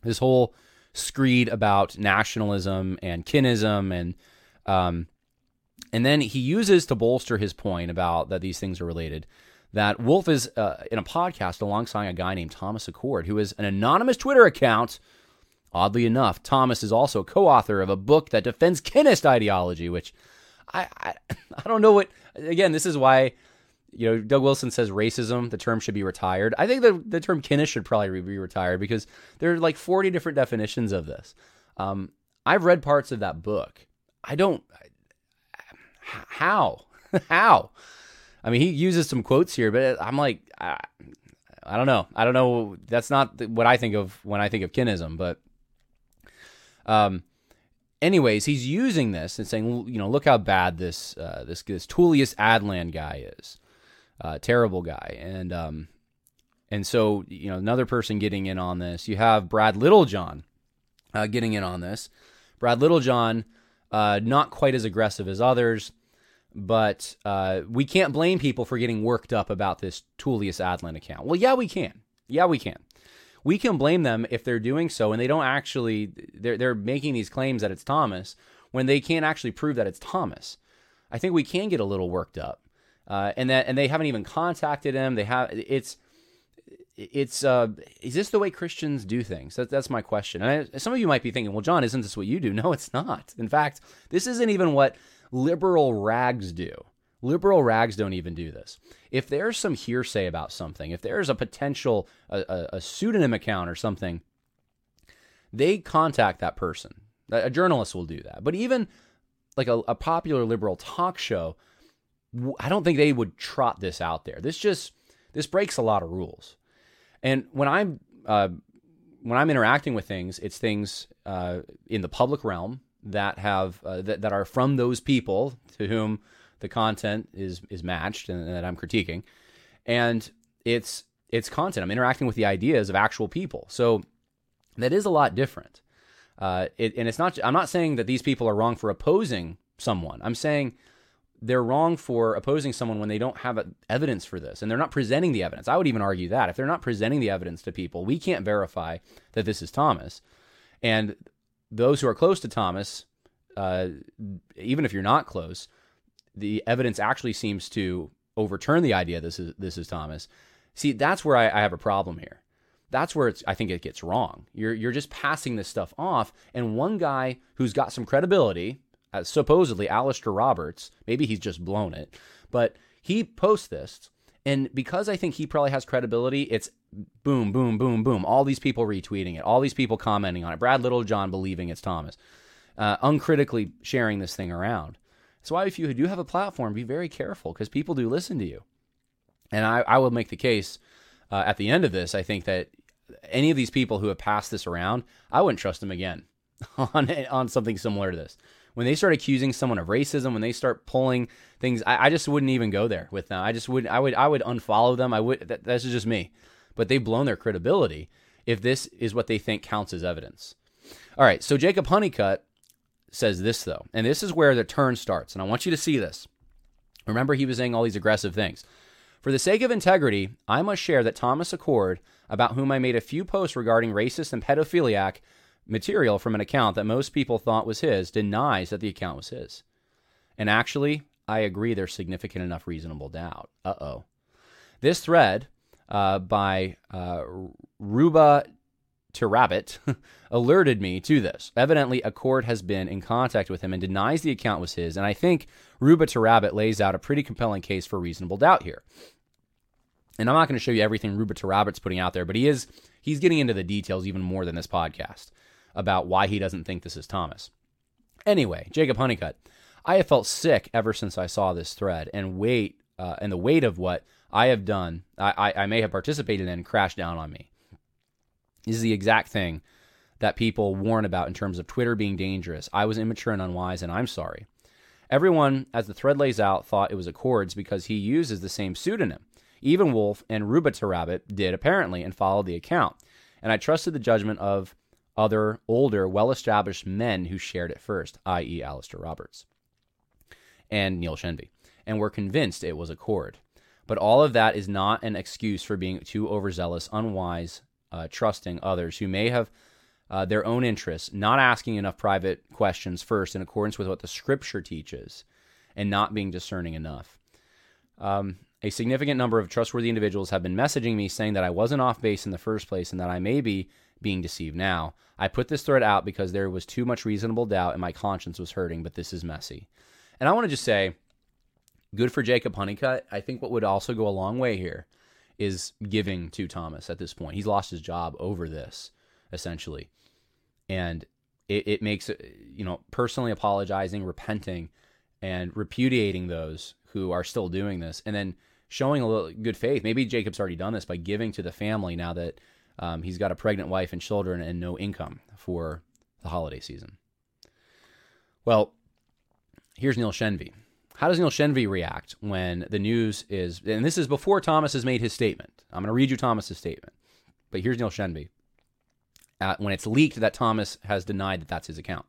S1: this whole screed about nationalism and kinism and um, and then he uses to bolster his point about that these things are related that Wolfe is uh, in a podcast alongside a guy named Thomas Achord, who is an anonymous Twitter account. Oddly enough, Thomas is also co-author of a book that defends kinist ideology, which I, I I don't know what. Again, this is why you know, Doug Wilson says racism, the term should be retired. I think the, the term kinist should probably be retired because there are like 40 different definitions of this. Um, I've read parts of that book. I don't. How? how? I mean, he uses some quotes here, but I'm like, I, I don't know. I don't know. That's not what I think of when I think of kinism, but. Um, anyways, he's using this and saying, you know, look how bad this uh, this this Tullius Adland guy is uh, terrible guy. And um, and so you know another person getting in on this. You have Brad Littlejohn uh, getting in on this. Brad Littlejohn, uh, not quite as aggressive as others, but uh, we can't blame people for getting worked up about this Tullius Adland account. Well, yeah, we can. Yeah, we can. We can blame them if they're doing so and they don't actually they're they're making these claims that it's Thomas when they can't actually prove that it's Thomas. I think we can get a little worked up uh, and that and they haven't even contacted him. They have it's it's uh, is this the way Christians do things? That, that's my question. And I, some of you might be thinking, well, John, isn't this what you do? No, it's not. In fact, this isn't even what liberal rags do. Liberal rags don't even do this. If there's some hearsay about something, if there's a potential a, a, pseudonym account or something, they contact that person. A journalist will do that. But even like a, a popular liberal talk show I don't think they would trot this out there. This just this breaks a lot of rules. And when I'm uh, when I'm interacting with things, it's things uh, in the public realm that have uh, that, that are from those people to whom the content is is matched and, and that I'm critiquing, and it's it's content. I'm interacting with the ideas of actual people, so that is a lot different. Uh, it, and it's not. I'm not saying that these people are wrong for opposing someone. I'm saying they're wrong for opposing someone when they don't have evidence for this and they're not presenting the evidence. I would even argue that if they're not presenting the evidence to people, we can't verify that this is Thomas. And those who are close to Thomas, uh, even if you're not close, the evidence actually seems to overturn the idea this is this is Thomas. See, that's where I, I have a problem here. That's where it's I think it gets wrong. You're you're just passing this stuff off, and one guy who's got some credibility, uh, supposedly Alastair Roberts, maybe he's just blown it, but he posts this. And because I think he probably has credibility, it's boom, boom, boom, boom. All these people retweeting it, all these people commenting on it. Brad Littlejohn believing it's Thomas, uh, uncritically sharing this thing around. So why, if you do have a platform, be very careful because people do listen to you. And I, I will make the case uh, at the end of this. I think that any of these people who have passed this around, I wouldn't trust them again on on something similar to this when they start accusing someone of racism, when they start pulling things, I, I just wouldn't even go there with them. I just wouldn't. I would, I would unfollow them. I would. That, that's just me. But they've blown their credibility if this is what they think counts as evidence. All right. So Jacob Honeycutt says this though, and this is where the turn starts. And I want you to see this. Remember, he was saying all these aggressive things. For the sake of integrity, I must share that Thomas Achord, about whom I made a few posts regarding racist and pedophiliac material from an account that most people thought was his denies that the account was his. And actually, I agree there's significant enough reasonable doubt. Uh oh. This thread uh, by uh, Ruba Rabbit alerted me to this. Evidently, Achord has been in contact with him and denies the account was his. And I think Ruba Rabbit lays out a pretty compelling case for reasonable doubt here. And I'm not going to show you everything Ruba Rabbit's putting out there, but he is he's getting into the details even more than this podcast about why he doesn't think this is Thomas. Anyway, Jacob Honeycutt, I have felt sick ever since I saw this thread, and weight uh, and the weight of what I have done, I, I, I may have participated in, crashed down on me. This is the exact thing that people warn about in terms of Twitter being dangerous. I was immature and unwise, and I'm sorry. Everyone, as the thread lays out, thought it was Achord's because he uses the same pseudonym. Even Wolfe and Rabbit did apparently and followed the account. And I trusted the judgment of other older, well established men who shared it first, i.e., Alastair Roberts and Neil Shenvi, and were convinced it was Achord. But all of that is not an excuse for being too overzealous, unwise, uh, trusting others who may have uh, their own interests, not asking enough private questions first in accordance with what the scripture teaches, and not being discerning enough. Um, a significant number of trustworthy individuals have been messaging me saying that I wasn't off base in the first place and that I may be being deceived now. I put this thread out because there was too much reasonable doubt and my conscience was hurting, but this is messy. And I want to just say, good for Jacob Honeycutt. I think what would also go a long way here is giving to Thomas at this point. He's lost his job over this, essentially. And it, it makes, uh, you know, personally apologizing, repenting, and repudiating those who are still doing this. And then showing a little good faith. Maybe Jacob's already done this by giving to the family now that um, he's got a pregnant wife and children and no income for the holiday season. Well, here's Neil Shenvi. How does Neil Shenvi react when the news is, and this is before Thomas has made his statement. I'm going to read you Thomas's statement, but here's Neil Shenvi. Uh, when it's leaked that Thomas has denied that that's his account.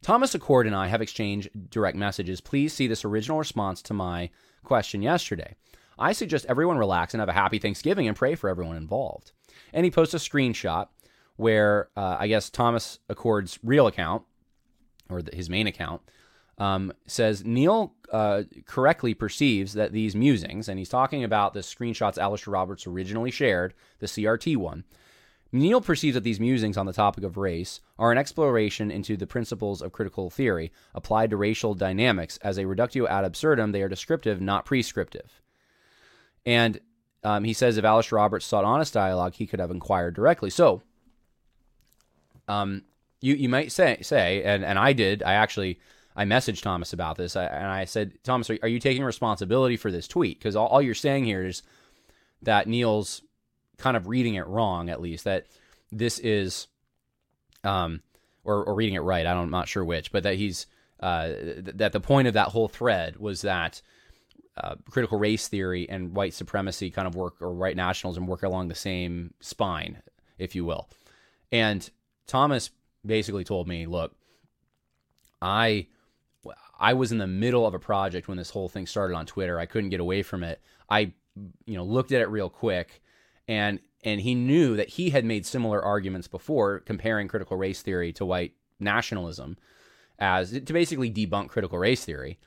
S1: Thomas Achord and I have exchanged direct messages. Please see this original response to my question yesterday. I suggest everyone relax and have a happy Thanksgiving and pray for everyone involved. And he posts a screenshot where uh, I guess Thomas Achord's real account, or the, his main account, um, says Neil uh, correctly perceives that these musings, and he's talking about the screenshots Alastair Roberts originally shared, the CRT one. Neil perceives that these musings on the topic of race are an exploration into the principles of critical theory applied to racial dynamics. As a reductio ad absurdum, they are descriptive, not prescriptive. And um, he says if Alastair Roberts sought honest dialogue, he could have inquired directly. So, um, you you might say say, and and I did. I actually I messaged Thomas about this, and I said, Thomas, are, are you taking responsibility for this tweet? Because all, all you're saying here is that Neil's kind of reading it wrong, at least that this is, um, or, or reading it right. I don't, I'm not sure which, but that he's uh, th- that the point of that whole thread was that uh, critical race theory and white supremacy kind of work, or white nationalism work along the same spine, if you will. And Thomas basically told me, look, I I was in the middle of a project when this whole thing started on Twitter. I couldn't get away from it. I you know looked at it real quick and and he knew that he had made similar arguments before comparing critical race theory to white nationalism as to basically debunk critical race theory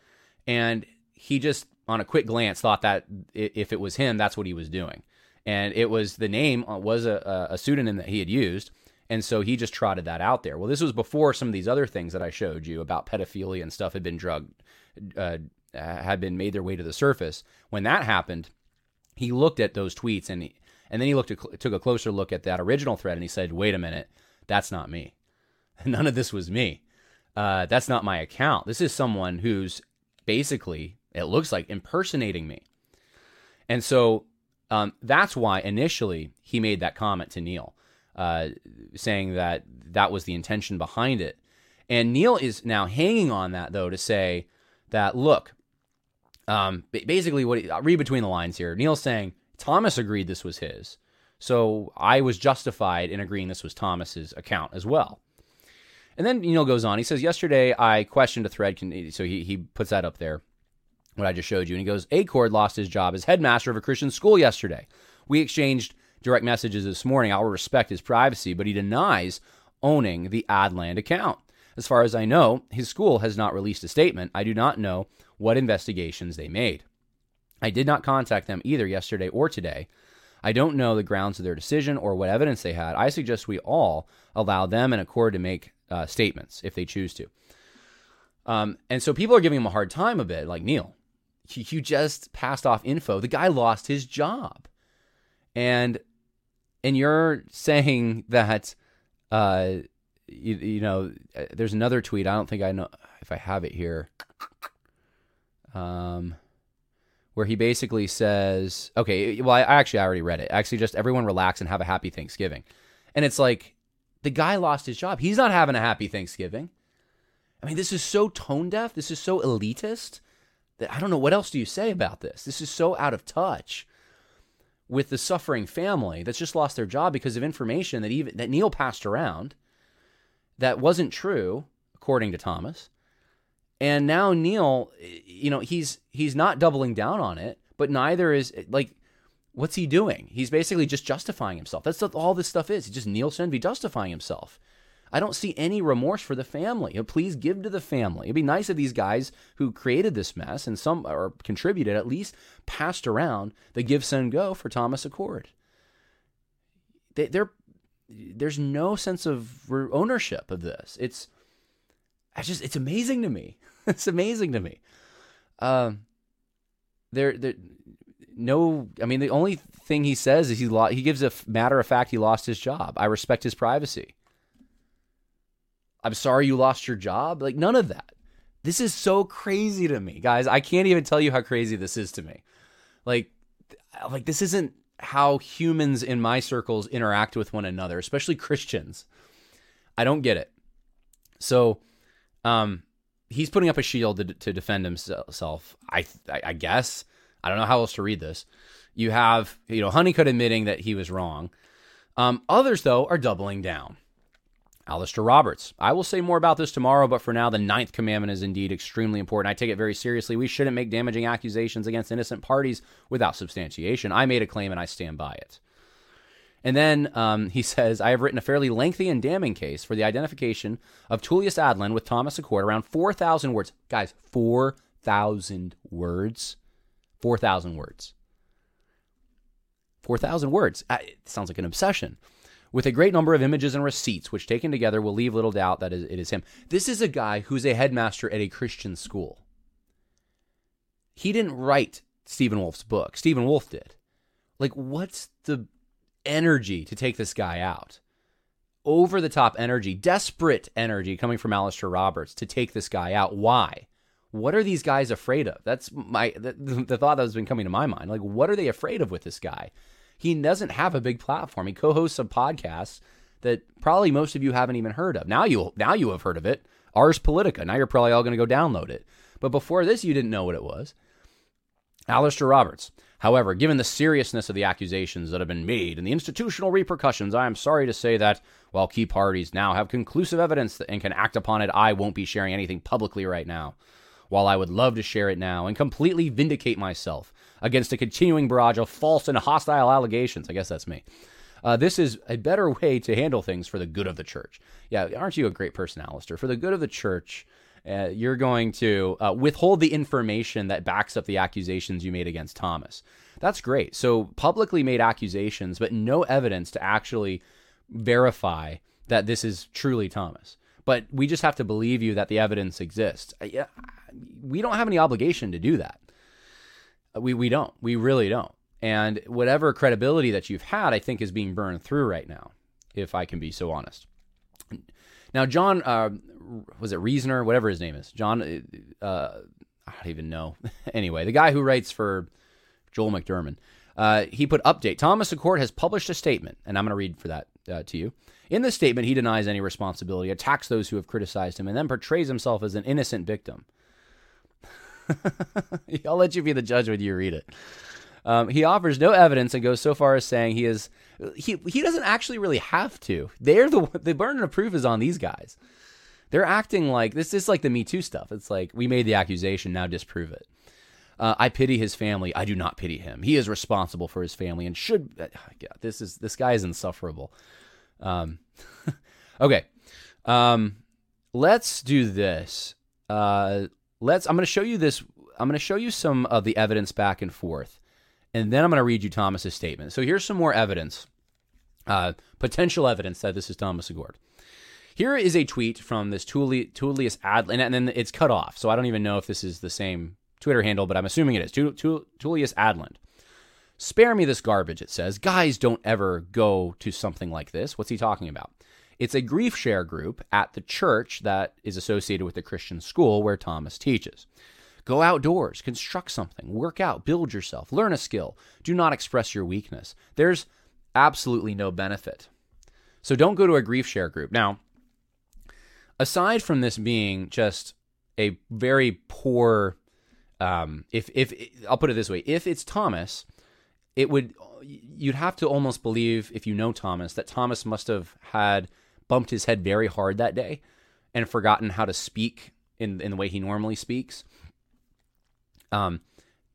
S1: and he just on a quick glance thought that if it was him that's what he was doing and it was the name uh, was a, a pseudonym that he had used and so he just trotted that out there well this was before some of these other things that i showed you about pedophilia and stuff had been drugged uh, had been made their way to the surface when that happened he looked at those tweets and he, and then he looked at, took a closer look at that original thread and he said, "Wait a minute, that's not me. None of this was me. Uh, that's not my account. This is someone who's basically, it looks like, impersonating me." And so um, that's why initially he made that comment to Neil, uh, saying that that was the intention behind it. And Neil is now hanging on that though to say that look, um, basically what I'll read between the lines here. Neil's saying Thomas agreed this was his. So I was justified in agreeing this was Thomas's account as well. And then Neil goes on. He says, Yesterday I questioned a thread. So he, he puts that up there, what I just showed you. And he goes, Achord lost his job as headmaster of a Christian school yesterday. We exchanged direct messages this morning. I'll respect his privacy, but he denies owning the Adland account. As far as I know, his school has not released a statement. I do not know what investigations they made. I did not contact them either yesterday or today. I don't know the grounds of their decision or what evidence they had. I suggest we all allow them and Achord to make uh, statements if they choose to. Um, and so people are giving him a hard time a bit, like Neil, you just passed off info. The guy lost his job, and and you're saying that, uh, you, you know, uh, there's another tweet. I don't think I know if I have it here. Um, where he basically says, okay, well, I actually I already read it. Actually, just everyone relax and have a happy Thanksgiving. And it's like, the guy lost his job. He's not having a happy Thanksgiving. I mean, this is so tone deaf. This is so elitist that I don't know what else do you say about this. This is so out of touch with the suffering family that's just lost their job because of information that even that Neil passed around that wasn't true according to Thomas. And now Neil, you know, he's he's not doubling down on it, but neither is like what's he doing? He's basically just justifying himself. That's all this stuff is. He's just Neil Shenvi justifying himself. I don't see any remorse for the family. Please give to the family. It'd be nice if these guys who created this mess and some or contributed at least passed around the give send go for Thomas Achord. They, they're there's no sense of ownership of this. It's I just it's amazing to me. it's amazing to me. Um, there, there, no. I mean, the only thing he says is he lo- he gives a matter of fact he lost his job. I respect his privacy. I'm sorry you lost your job. Like none of that. This is so crazy to me, guys. I can't even tell you how crazy this is to me. Like, like this isn't how humans in my circles interact with one another, especially Christians. I don't get it. So, um, he's putting up a shield to, to defend himself. I, I guess I don't know how else to read this. You have you know Honeycutt admitting that he was wrong. Um, others though are doubling down. Alastair Roberts. I will say more about this tomorrow, but for now, the ninth commandment is indeed extremely important. I take it very seriously. We shouldn't make damaging accusations against innocent parties without substantiation. I made a claim and I stand by it. And then um, he says, I have written a fairly lengthy and damning case for the identification of Tullius Adland with Thomas Achord, around 4,000 words. Guys, 4,000 words. 4,000 words. 4,000 words. It sounds like an obsession with a great number of images and receipts, which taken together will leave little doubt that it is him. This is a guy who's a headmaster at a Christian school. He didn't write Stephen Wolfe's book, Stephen Wolfe did. Like, what's the energy to take this guy out? Over the top energy, desperate energy coming from Alastair Roberts to take this guy out. Why? What are these guys afraid of? That's my the, the thought that has been coming to my mind. Like, what are they afraid of with this guy? He doesn't have a big platform. He co-hosts some podcasts that probably most of you haven't even heard of. Now you now you have heard of it. Ars Politica. Now you're probably all going to go download it. But before this, you didn't know what it was. Alastair Roberts. However, given the seriousness of the accusations that have been made and the institutional repercussions, I am sorry to say that while key parties now have conclusive evidence and can act upon it, I won't be sharing anything publicly right now. While I would love to share it now and completely vindicate myself, against a continuing barrage of false and hostile allegations. I guess that's me. Uh, this is a better way to handle things for the good of the church. Yeah, aren't you a great person, Alastair? For the good of the church, uh, you're going to uh, withhold the information that backs up the accusations you made against Thomas. That's great. So, publicly made accusations, but no evidence to actually verify that this is truly Thomas. But we just have to believe you that the evidence exists. Yeah, we don't have any obligation to do that. We we don't. We really don't. And whatever credibility that you've had, I think, is being burned through right now, if I can be so honest. Now, John, uh, was it Reasoner, whatever his name is, John, uh, I don't even know. anyway, the guy who writes for Joel McDurmon. uh, he put update. Thomas Achord has published a statement, and I'm going to read for that uh, to you. In this statement, he denies any responsibility, attacks those who have criticized him, and then portrays himself as an innocent victim. I'll let you be the judge when you read it. Um, he offers no evidence and goes so far as saying he is he he doesn't actually really have to. They're the the burden of proof is on these guys. They're acting like this is like the Me Too stuff. It's like we made the accusation, now disprove it. Uh, I pity his family. I do not pity him. He is responsible for his family and should. Uh, this is this guy is insufferable. Um, Okay. Um, let's do this. Uh, let's. I'm going to show you this. I'm going to show you some of the evidence back and forth, and then I'm going to read you Thomas's statement. So here's some more evidence, uh, potential evidence that this is Thomas Achord. Here is a tweet from this Tullius Adland, and then it's cut off. So I don't even know if this is the same Twitter handle, but I'm assuming it is. Tullius Adland. Spare me this garbage, it says. Guys don't ever go to something like this. What's he talking about? It's a grief share group at the church that is associated with the Christian school where Thomas teaches. Go outdoors, construct something, work out, build yourself, learn a skill. Do not express your weakness. There's absolutely no benefit. So don't go to a grief share group. Now, aside from this being just a very poor um, if if I'll put it this way, if it's Thomas, it would you'd have to almost believe if you know Thomas that Thomas must have had bumped his head very hard that day and forgotten how to speak in in the way he normally speaks. Um,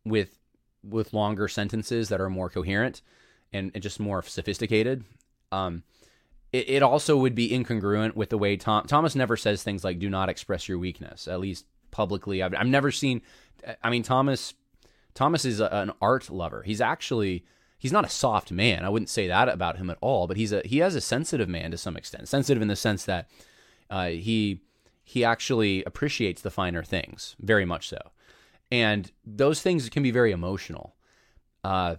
S1: with with longer sentences that are more coherent and, and just more sophisticated. Um, it, it, also would be incongruent with the way Tom Thomas never says things like "do not express your weakness." At least publicly, I've, I've never seen. I mean, Thomas Thomas is a, an art lover. He's actually he's not a soft man. I wouldn't say that about him at all. But he's a he has a sensitive man to some extent. Sensitive in the sense that uh, he he actually appreciates the finer things very much so, and those things can be very emotional. Uh,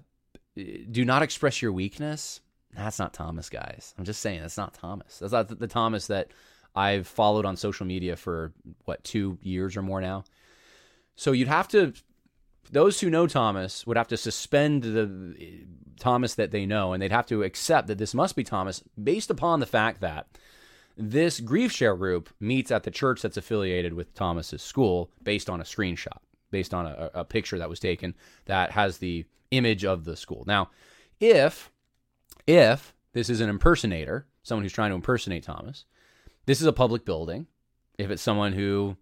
S1: do not express your weakness. That's not Thomas, guys. I'm just saying that's not Thomas. That's not the, Thomas that I've followed on social media for what two years or more now. So you'd have to those who know Thomas would have to suspend the Thomas that they know, and they'd have to accept that this must be Thomas based upon the fact that this grief share group meets at the church that's affiliated with Thomas's school based on a screenshot, based on a, a picture that was taken that has the image of the school. Now, if if this is an impersonator, someone who's trying to impersonate Thomas, this is a public building. If it's someone who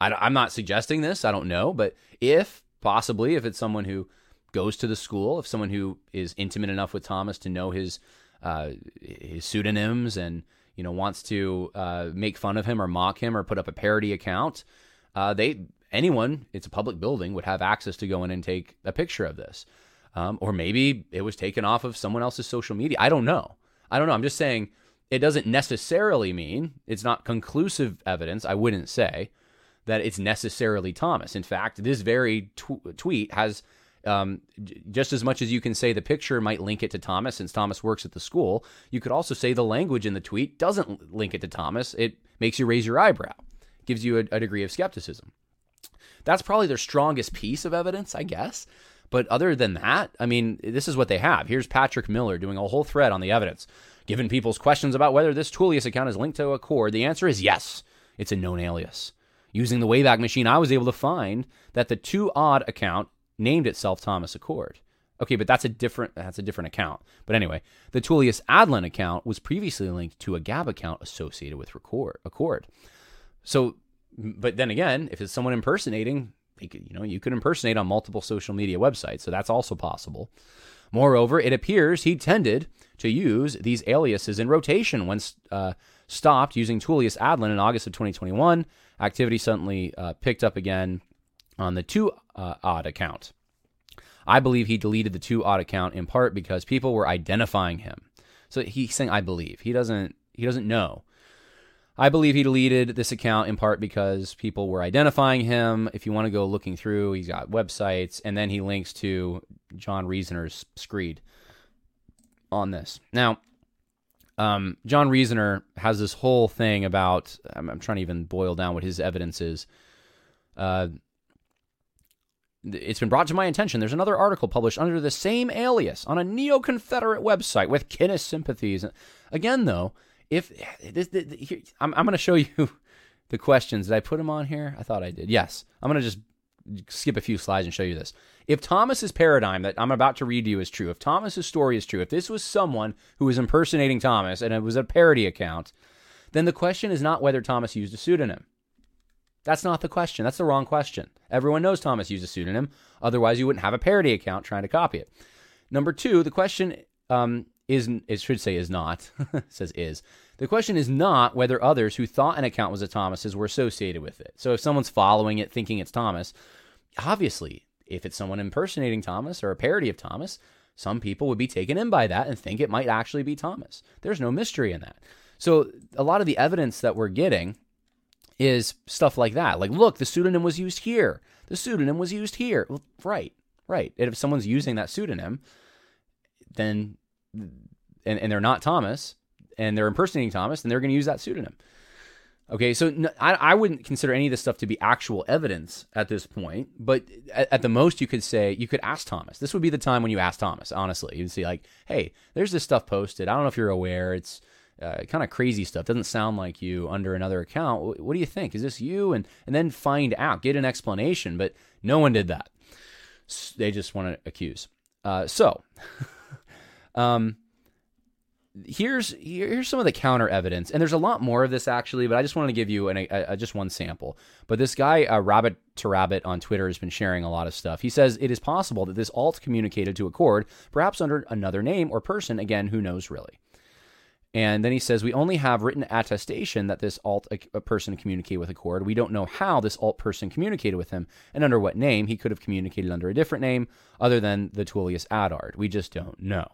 S1: I, am not suggesting this, I don't know, but if possibly if it's someone who goes to the school, if someone who is intimate enough with Thomas to know his uh, his pseudonyms and you know wants to uh, make fun of him or mock him or put up a parody account, uh, they anyone it's a public building would have access to go in and take a picture of this, um, or maybe it was taken off of someone else's social media. I don't know. I don't know. I'm just saying it doesn't necessarily mean it's not conclusive evidence. I wouldn't say that it's necessarily Thomas. In fact, this very tw- tweet has um, just as much as you can say the picture might link it to Thomas, since Thomas works at the school, you could also say the language in the tweet doesn't link it to Thomas. It makes you raise your eyebrow, gives you a, a degree of skepticism. That's probably their strongest piece of evidence, I guess. But other than that, I mean, this is what they have. Here's Patrick Miller doing a whole thread on the evidence. Given people's questions about whether this Tullius account is linked to Achord, the answer is yes. It's a known alias. Using the Wayback Machine, I was able to find that the two odd account named itself Thomas Achord. Okay, but that's a different that's a different account. But anyway, the Tullius Adland account was previously linked to a Gab account associated with Record Achord. So, but then again, if it's someone impersonating, could, you know, you could impersonate on multiple social media websites, so that's also possible. Moreover, it appears he tended to use these aliases in rotation when uh, stopped using Tullius Adland in August of 2021 activity suddenly uh, picked up again on the two uh, odd account. I believe he deleted the two odd account in part because people were identifying him. So he's saying I believe. He doesn't he doesn't know. I believe he deleted this account in part because people were identifying him. If you want to go looking through, he's got websites, and then he links to John Reasoner's screed on this. Now, um, John Reasoner has this whole thing about. I'm, I'm, trying to even boil down what his evidence is. Uh, it's been brought to my attention. There's another article published under the same alias on a neo Confederate website with kinist sympathies. Again, though, if this, this here, I'm, I'm going to show you the questions. Did I put them on here? I thought I did. Yes. I'm going to just skip a few slides and show you this. If Thomas's paradigm that I'm about to read you is true, if Thomas's story is true, if this was someone who was impersonating Thomas and it was a parody account, then the question is not whether Thomas used a pseudonym. That's not the question. That's the wrong question. Everyone knows Thomas used a pseudonym. Otherwise, you wouldn't have a parody account trying to copy it. Number two, the question um, is, it should say is not, says is. The question is not whether others who thought an account was a Thomas's were associated with it. So if someone's following it thinking it's Thomas, obviously, if it's someone impersonating Thomas or a parody of Thomas, some people would be taken in by that and think it might actually be Thomas. There's no mystery in that. So a lot of the evidence that we're getting is stuff like that. Like, look, the pseudonym was used here. The pseudonym was used here. Well, right, right. And if someone's using that pseudonym, then and, and they're not Thomas and they're impersonating Thomas, then they're going to use that pseudonym. Okay, so I, I wouldn't consider any of this stuff to be actual evidence at this point, but at, at, the most, you could say, you could ask Thomas. This would be the time when you ask Thomas, honestly. You'd see, like, hey, there's this stuff posted. I don't know if you're aware. It's uh, kind of crazy stuff. Doesn't sound like you under another account. What do you think? Is this you? And, and then find out, get an explanation. But no one did that. They just want to accuse. Uh, so, um, here's here's some of the counter evidence, and there's a lot more of this actually, but I just want to give you an, a, a, just one sample. But this guy, uh, Rabbit to Rabbit on Twitter, has been sharing a lot of stuff. He says it is possible that this alt communicated to Achord, perhaps under another name or person. Again, who knows really? And then he says, We only have written attestation that this alt a person communicated with Achord. We don't know how this alt person communicated with him and under what name. He could have communicated under a different name other than the Tullius Adland. We just don't know.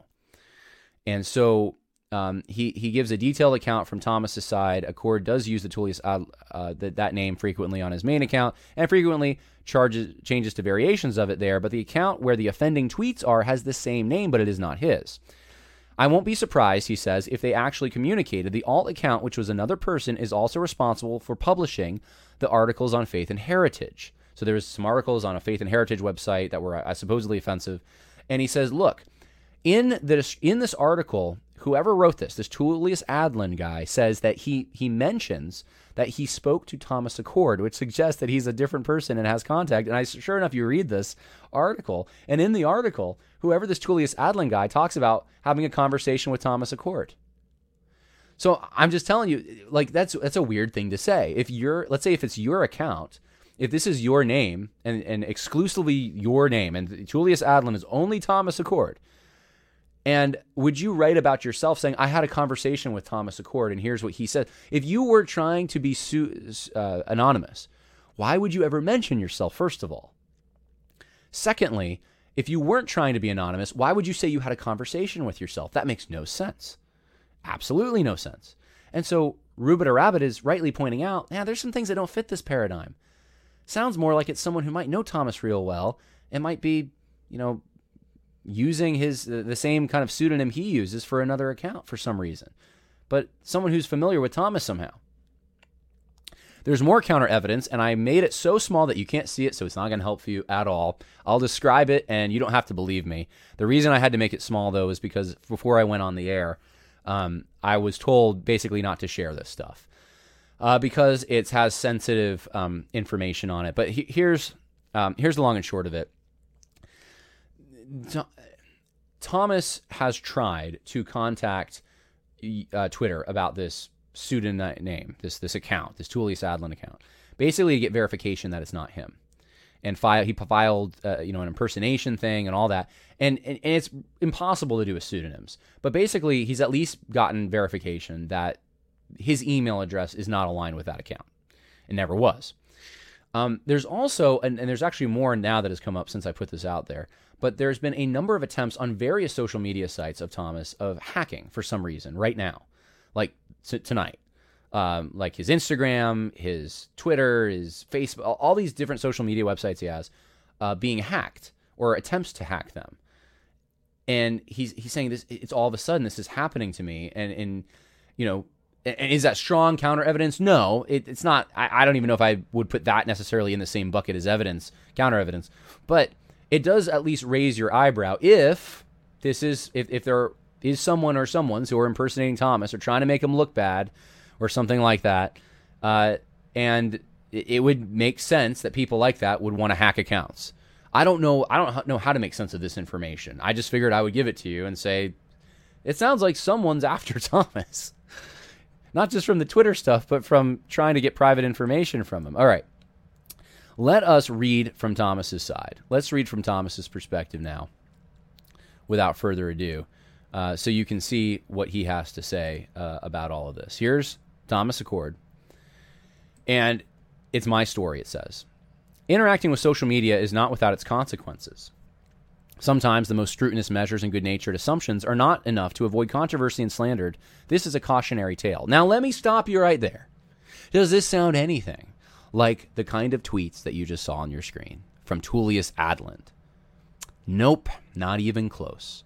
S1: And so um, he he gives a detailed account from Thomas's side. Achord does use the Tullius uh, uh, that that name frequently on his main account, and frequently charges changes to variations of it there. But the account where the offending tweets are has the same name, but it is not his. I won't be surprised, he says, if they actually communicated. The alt account, which was another person, is also responsible for publishing the articles on faith and heritage. So there's some articles on a faith and heritage website that were uh, supposedly offensive, and he says, look, in this in this article whoever wrote this, this Tullius Adland guy, says that he he mentions that he spoke to Thomas Achord, which suggests that he's a different person and has contact. And I sure enough, you read this article, and in the article, whoever this Tullius Adland guy talks about having a conversation with Thomas Achord. So I'm just telling you, like that's that's a weird thing to say. If you're, let's say, if it's your account, if this is your name and, and exclusively your name, and Tullius Adland is only Thomas Achord, and would you write about yourself saying, I had a conversation with Thomas Achord and here's what he said? If you were trying to be su- uh, anonymous, why would you ever mention yourself, first of all? Secondly, if you weren't trying to be anonymous, why would you say you had a conversation with yourself? That makes no sense. Absolutely no sense. And so Rubita Rabbit is rightly pointing out, yeah, there's some things that don't fit this paradigm. Sounds more like it's someone who might know Thomas real well and might be, you know, using his the same kind of pseudonym he uses for another account for some reason. But someone who's familiar with Thomas somehow. There's more counter evidence, and I made it so small that you can't see it, so it's not going to help you at all. I'll describe it, and you don't have to believe me. The reason I had to make it small, though, is because before I went on the air, um, I was told basically not to share this stuff uh, because it has sensitive um, information on it. But he- here's um, here's the long and short of it. Thomas has tried to contact uh, Twitter about this pseudonym this this account, this Tullius Adland account, basically to get verification that it's not him. And file, he filed, uh, you know, an impersonation thing and all that. And, and and it's impossible to do with pseudonyms. But basically, he's at least gotten verification that his email address is not aligned with that account. It never was. Um, there's also, and, and there's actually more now that has come up since I put this out there but there's been a number of attempts on various social media sites of Thomas of hacking for some reason right now, like t- tonight. Um, like his Instagram, his Twitter, his Facebook, all these different social media websites he has uh, being hacked or attempts to hack them. And he's he's saying this. It's all of a sudden this is happening to me, and and you know, is that strong counter evidence? No, it, it's not. I, I don't even know if I would put that necessarily in the same bucket as evidence, counter evidence. But it does at least raise your eyebrow if this is if, if there is someone or someone's who are impersonating Thomas or trying to make him look bad or something like that. Uh, and it would make sense that people like that would want to hack accounts. I don't know. I don't know how to make sense of this information. I just figured I would give it to you and say, it sounds like someone's after Thomas, not just from the Twitter stuff, but from trying to get private information from him. All right. Let us read from Thomas's side. Let's read from Thomas's perspective now, without further ado. uh, so you can see what he has to say uh, about all of this. Here's Thomas Achord, and it's my story, it says. Interacting with social media is not without its consequences. Sometimes the most scrutinous measures and good natured assumptions are not enough to avoid controversy and slander. This is a cautionary tale. Now, let me stop you right there. Does this sound anything like the kind of tweets that you just saw on your screen from Tullius Adland? Nope, not even close.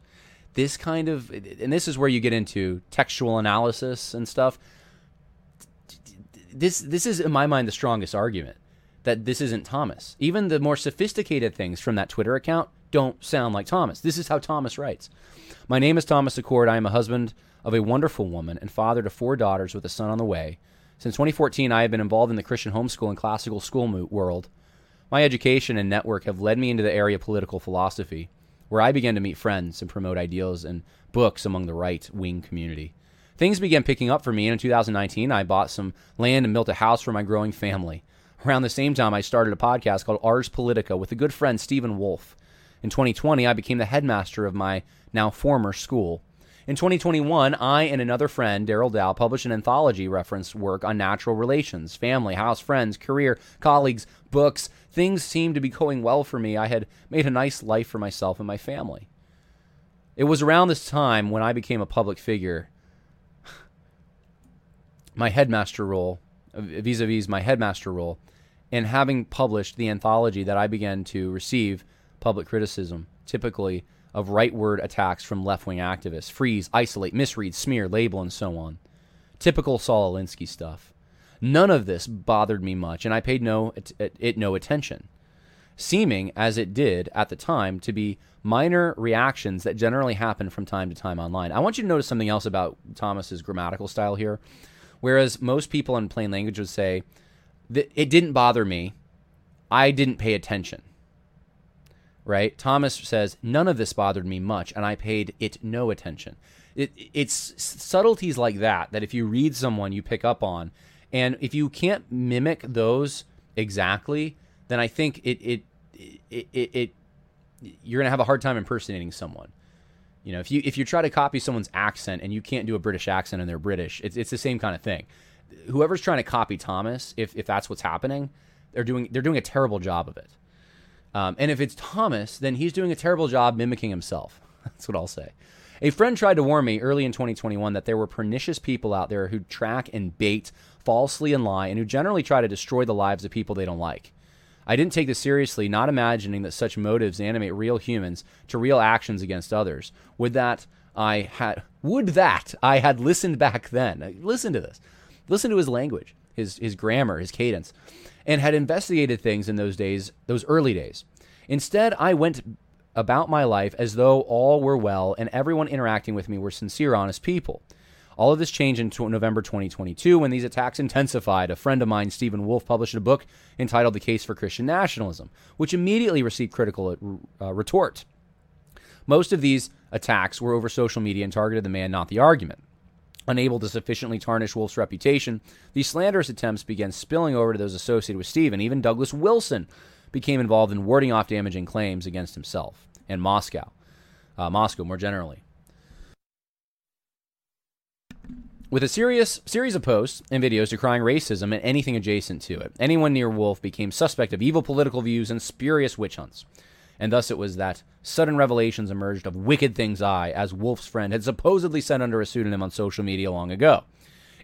S1: This kind of, and this is where you get into textual analysis and stuff. This, this is, in my mind, the strongest argument that this isn't Thomas. Even the more sophisticated things from that Twitter account don't sound like Thomas. This is how Thomas writes. My name is Thomas Achord. I am a husband of a wonderful woman and father to four daughters with a son on the way. Since 2014, I have been involved in the Christian homeschool and classical school world. My education and network have led me into the area of political philosophy, where I began to meet friends and promote ideals and books among the right wing community. Things began picking up for me, and in 2019, I bought some land and built a house for my growing family. Around the same time, I started a podcast called Ars Politica with a good friend, Stephen Wolfe. In 2020, I became the headmaster of my now former school. In 2021, I and another friend, Darrell Dow, published an anthology reference work on natural relations, family, house, friends, career, colleagues, books. Things seemed to be going well for me. I had made a nice life for myself and my family. It was around this time when I became a public figure. My headmaster role, vis a vis my headmaster role, and having published the anthology that I began to receive public criticism, typically of rightward attacks from left wing activists freeze, isolate, misread, smear, label, and so on. Typical Saul Alinsky stuff. None of this bothered me much, and I paid no, it, it no attention, seeming, as it did at the time, to be minor reactions that generally happen from time to time online. I want you to notice something else about Thomas's grammatical style here. Whereas most people in plain language would say, it didn't bother me, I didn't pay attention right? Thomas says, None of this bothered me much, and I paid it no attention. It, it's subtleties like that that if you read someone, you pick up on. And if you can't mimic those exactly, then I think it, it, it, it, it you're going to have a hard time impersonating someone. You know, if you if you try to copy someone's accent and you can't do a British accent and they're British, it's, it's the same kind of thing. Whoever's trying to copy Thomas, if, if that's what's happening, they're doing they're doing a terrible job of it. Um, and if it's Thomas, then he's doing a terrible job mimicking himself. That's what I'll say. A friend tried to warn me early in 2021 that there were pernicious people out there who track and bait falsely and lie and who generally try to destroy the lives of people they don't like. I didn't take this seriously, not imagining that such motives animate real humans to real actions against others. Would that I had would that I had listened back then. Listen to this. Listen to his language, his his grammar, his cadence and had investigated things in those days, those early days. Instead, I went about my life as though all were well and everyone interacting with me were sincere, honest people. All of this changed in November 2022 when these attacks intensified. A friend of mine, Stephen Wolfe, published a book entitled The Case for Christian Nationalism, which immediately received critical uh, retort. Most of these attacks were over social media and targeted the man, not the argument. Unable to sufficiently tarnish Wolfe's reputation, these slanderous attempts began spilling over to those associated with Stephen. Even Douglas Wilson became involved in warding off damaging claims against himself and Moscow, uh, Moscow more generally. With a serious series of posts and videos decrying racism and anything adjacent to it, anyone near Wolfe became suspect of evil political views and spurious witch hunts and thus it was that sudden revelations emerged of wicked things I, as Wolfe's friend, had supposedly said under a pseudonym on social media long ago.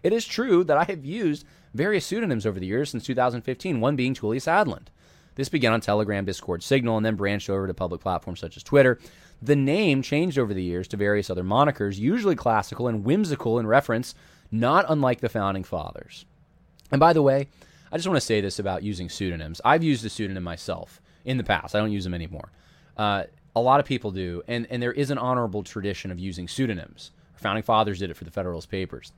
S1: It is true that I have used various pseudonyms over the years since 2015, one being Tullius Adland. This began on Telegram, Discord, Signal, and then branched over to public platforms such as Twitter. The name changed over the years to various other monikers, usually classical and whimsical in reference, not unlike the founding fathers. And by the way, I just want to say this about using pseudonyms. I've used a pseudonym myself in the past. I don't use them anymore. Uh, a lot of people do, and, and there is an honorable tradition of using pseudonyms. Our founding fathers did it for the Federalist Papers.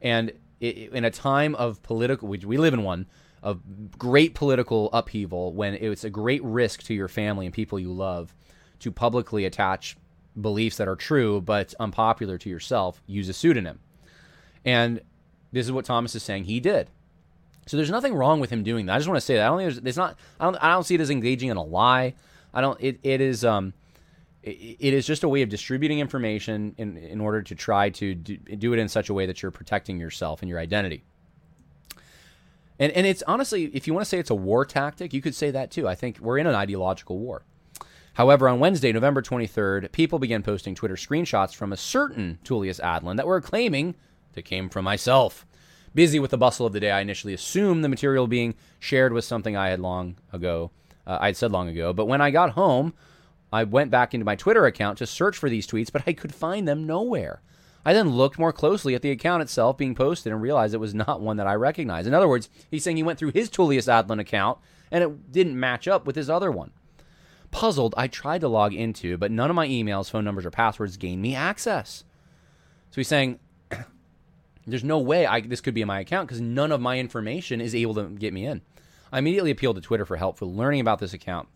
S1: And it, in a time of political, which we live in one, of great political upheaval, when it's a great risk to your family and people you love to publicly attach beliefs that are true but unpopular to yourself, use a pseudonym. And this is what Thomas is saying he did. So there's nothing wrong with him doing that. I just want to say that. I don't think there's not. I don't. I don't see it as engaging in a lie. I don't. It. It is. Um. it is just a way of distributing information in, in order to try to do, do it in such a way that you're protecting yourself and your identity. And, and it's honestly, if you want to say it's a war tactic, you could say that too. I think we're in an ideological war. However, on Wednesday, November 23rd, people began posting Twitter screenshots from a certain Tullius Adland that were claiming that came from myself. Busy with the bustle of the day, I initially assumed the material being shared was something I had long ago, uh, I had said long ago. But when I got home, I went back into my Twitter account to search for these tweets, but I could find them nowhere. I then looked more closely at the account itself being posted and realized it was not one that I recognized. In other words, he's saying he went through his Tullius Adland account and it didn't match up with his other one. Puzzled, I tried to log into, but none of my emails, phone numbers, or passwords gained me access. So he's saying, there's no way I, this could be in my account because none of my information is able to get me in. I immediately appealed to Twitter for help for learning about this account,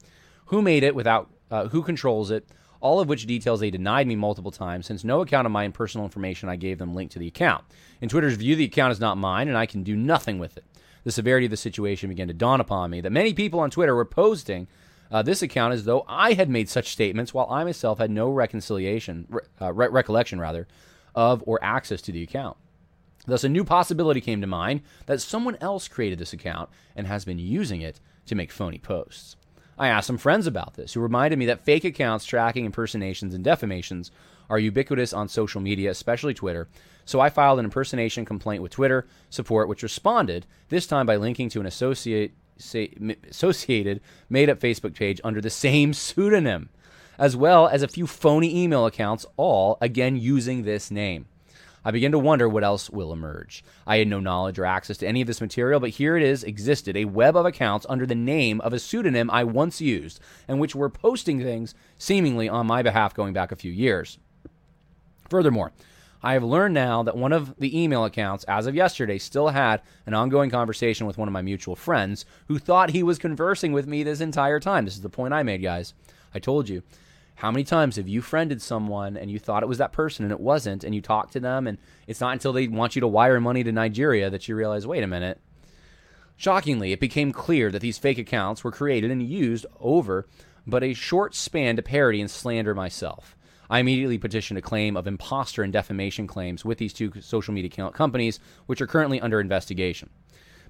S1: who made it without, uh, who controls it, all of which details they denied me multiple times since no account of my personal information I gave them linked to the account. In Twitter's view, the account is not mine and I can do nothing with it. The severity of the situation began to dawn upon me that many people on Twitter were posting uh, this account as though I had made such statements while I myself had no reconciliation, uh, re- recollection rather, of or access to the account. Thus, a new possibility came to mind that someone else created this account and has been using it to make phony posts. I asked some friends about this, who reminded me that fake accounts tracking impersonations and defamations are ubiquitous on social media, especially Twitter. So I filed an impersonation complaint with Twitter support, which responded, this time by linking to an associate, say, associated made up Facebook page under the same pseudonym, as well as a few phony email accounts, all again using this name. I begin to wonder what else will emerge. I had no knowledge or access to any of this material, but here it is existed a web of accounts under the name of a pseudonym I once used, and which were posting things seemingly on my behalf going back a few years. Furthermore, I have learned now that one of the email accounts, as of yesterday, still had an ongoing conversation with one of my mutual friends who thought he was conversing with me this entire time. This is the point I made, guys. I told you. How many times have you friended someone and you thought it was that person and it wasn't, and you talk to them, and it's not until they want you to wire money to Nigeria that you realize, wait a minute. Shockingly, it became clear that these fake accounts were created and used over but a short span to parody and slander myself. I immediately petitioned a claim of imposter and defamation claims with these two social media companies, which are currently under investigation.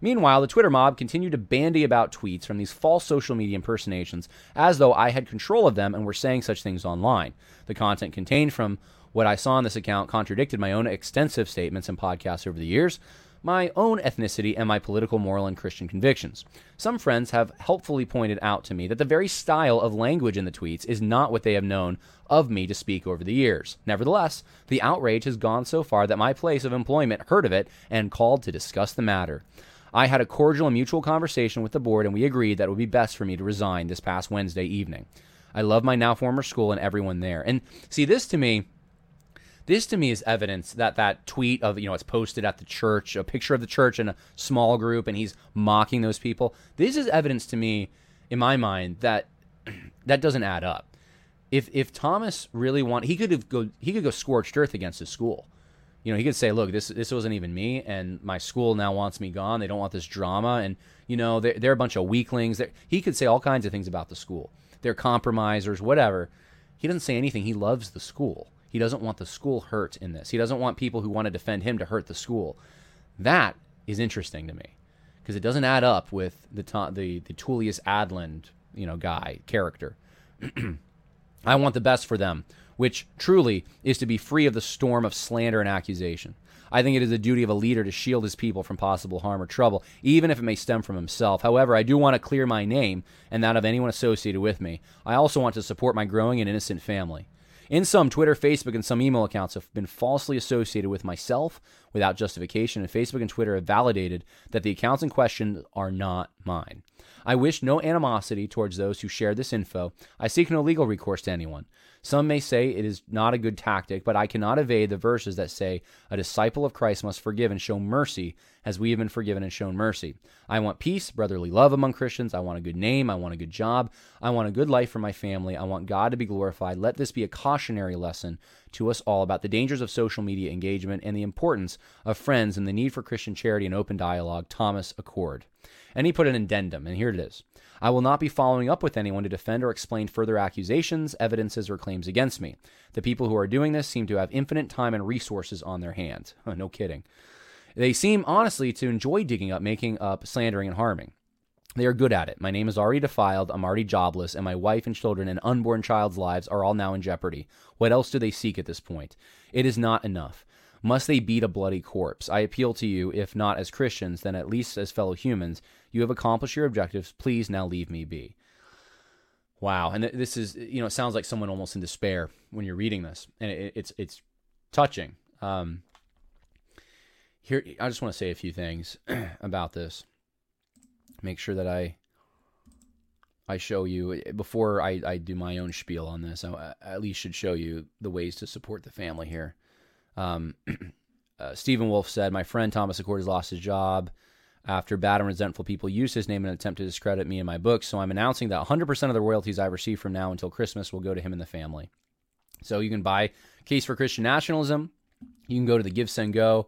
S1: Meanwhile, the Twitter mob continued to bandy about tweets from these false social media impersonations as though I had control of them and were saying such things online. The content contained from what I saw on this account contradicted my own extensive statements and podcasts over the years, my own ethnicity, and my political, moral, and Christian convictions. Some friends have helpfully pointed out to me that the very style of language in the tweets is not what they have known of me to speak over the years. Nevertheless, the outrage has gone so far that my place of employment heard of it and called to discuss the matter. I had a cordial and mutual conversation with the board, and we agreed that it would be best for me to resign this past Wednesday evening. I love my now former school and everyone there. And see, this to me, this to me is evidence that that tweet of, you know, it's posted at the church, a picture of the church in a small group, and he's mocking those people. This is evidence to me, in my mind, that that doesn't add up. If if Thomas really want, he could have go he could go scorched earth against his school you know, he could say, "Look, this this wasn't even me, and my school now wants me gone. They don't want this drama, and you know, they're, they're a bunch of weaklings." They're, he could say all kinds of things about the school. They're compromisers, whatever. He doesn't say anything. He loves the school. He doesn't want the school hurt in this. He doesn't want people who want to defend him to hurt the school. That is interesting to me because it doesn't add up with the the the Tullius Adland, you know, guy character. I want the best for them which truly is to be free of the storm of slander and accusation. I think it is the duty of a leader to shield his people from possible harm or trouble, even if it may stem from himself. However, I do want to clear my name and that of anyone associated with me. I also want to support my growing and innocent family. In some, Twitter, Facebook, and some email accounts have been falsely associated with myself without justification, and Facebook and Twitter have validated that the accounts in question are not mine. I wish no animosity towards those who share this info. I seek no legal recourse to anyone. Some may say it is not a good tactic, but I cannot evade the verses that say, A disciple of Christ must forgive and show mercy as we have been forgiven and shown mercy. I want peace, brotherly love among Christians. I want a good name. I want a good job. I want a good life for my family. I want God to be glorified. Let this be a cautionary lesson to us all about the dangers of social media engagement and the importance of friends and the need for Christian charity and open dialogue. Thomas Achord. And he put an addendum, and here it is. I will not be following up with anyone to defend or explain further accusations, evidences, or claims against me. The people who are doing this seem to have infinite time and resources on their hands. no kidding. They seem, honestly, to enjoy digging up, making up, slandering, and harming. They are good at it. My name is already defiled, I'm already jobless, and my wife and children and unborn child's lives are all now in jeopardy. What else do they seek at this point? It is not enough. Must they beat a bloody corpse? I appeal to you, if not as Christians, then at least as fellow humans. You have accomplished your objectives. Please now leave me be. Wow, and this is you know it sounds like someone almost in despair when you're reading this, and it, it's it's touching. Um, here, I just want to say a few things about this. Make sure that I I show you before I, I do my own spiel on this. I at least should show you the ways to support the family here. Um, uh, Stephen Wolfe said, My friend Thomas Achord has lost his job after bad and resentful people used his name in an attempt to discredit me and my books. So I'm announcing that 100% of the royalties I receive from now until Christmas will go to him and the family. So you can buy Case for Christian Nationalism. You can go to the Give Send Go.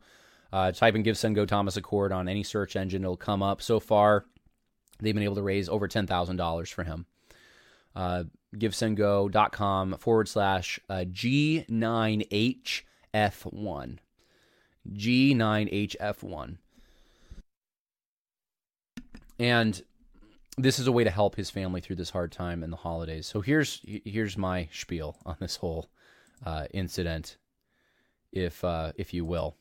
S1: Uh, type in Give Send Go Thomas Achord on any search engine. It'll come up. So far, they've been able to raise over $10,000 for him. Uh, GiveSendGo.com forward slash uh, G9H F1. G9HF1. And this is a way to help his family through this hard time in the holidays. So here's here's my spiel on this whole uh, incident, if uh, if you will.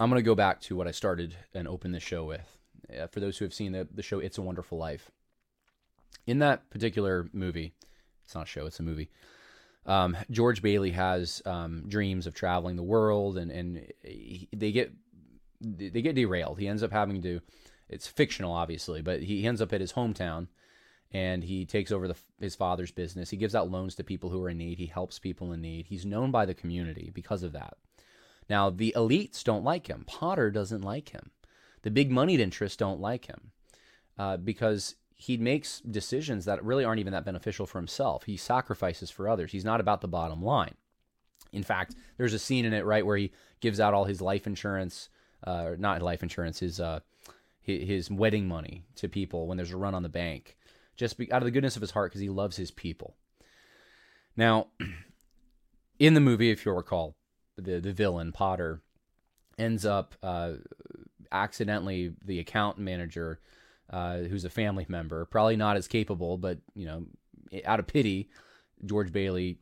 S1: I'm going to go back to what I started and open the show with. Uh, for those who have seen the, the show It's a Wonderful Life, in that particular movie, it's not a show, it's a movie um, George Bailey has um, dreams of traveling the world, and and he, they get they get derailed. He ends up having to. It's fictional, obviously, but he ends up at his hometown, and he takes over the, his father's business. He gives out loans to people who are in need. He helps people in need. He's known by the community because of that. Now the elites don't like him. Potter doesn't like him. The big moneyed interests don't like him uh, because he makes decisions that really aren't even that beneficial for himself. He sacrifices for others. He's not about the bottom line. In fact, there's a scene in it right where he gives out all his life insurance, uh, not life insurance, his uh, his wedding money to people when there's a run on the bank, just be, out of the goodness of his heart because he loves his people. Now, in the movie, if you'll recall, the the villain Potter ends up uh, accidentally the account manager uh, who's a family member, probably not as capable, but you know, out of pity, George Bailey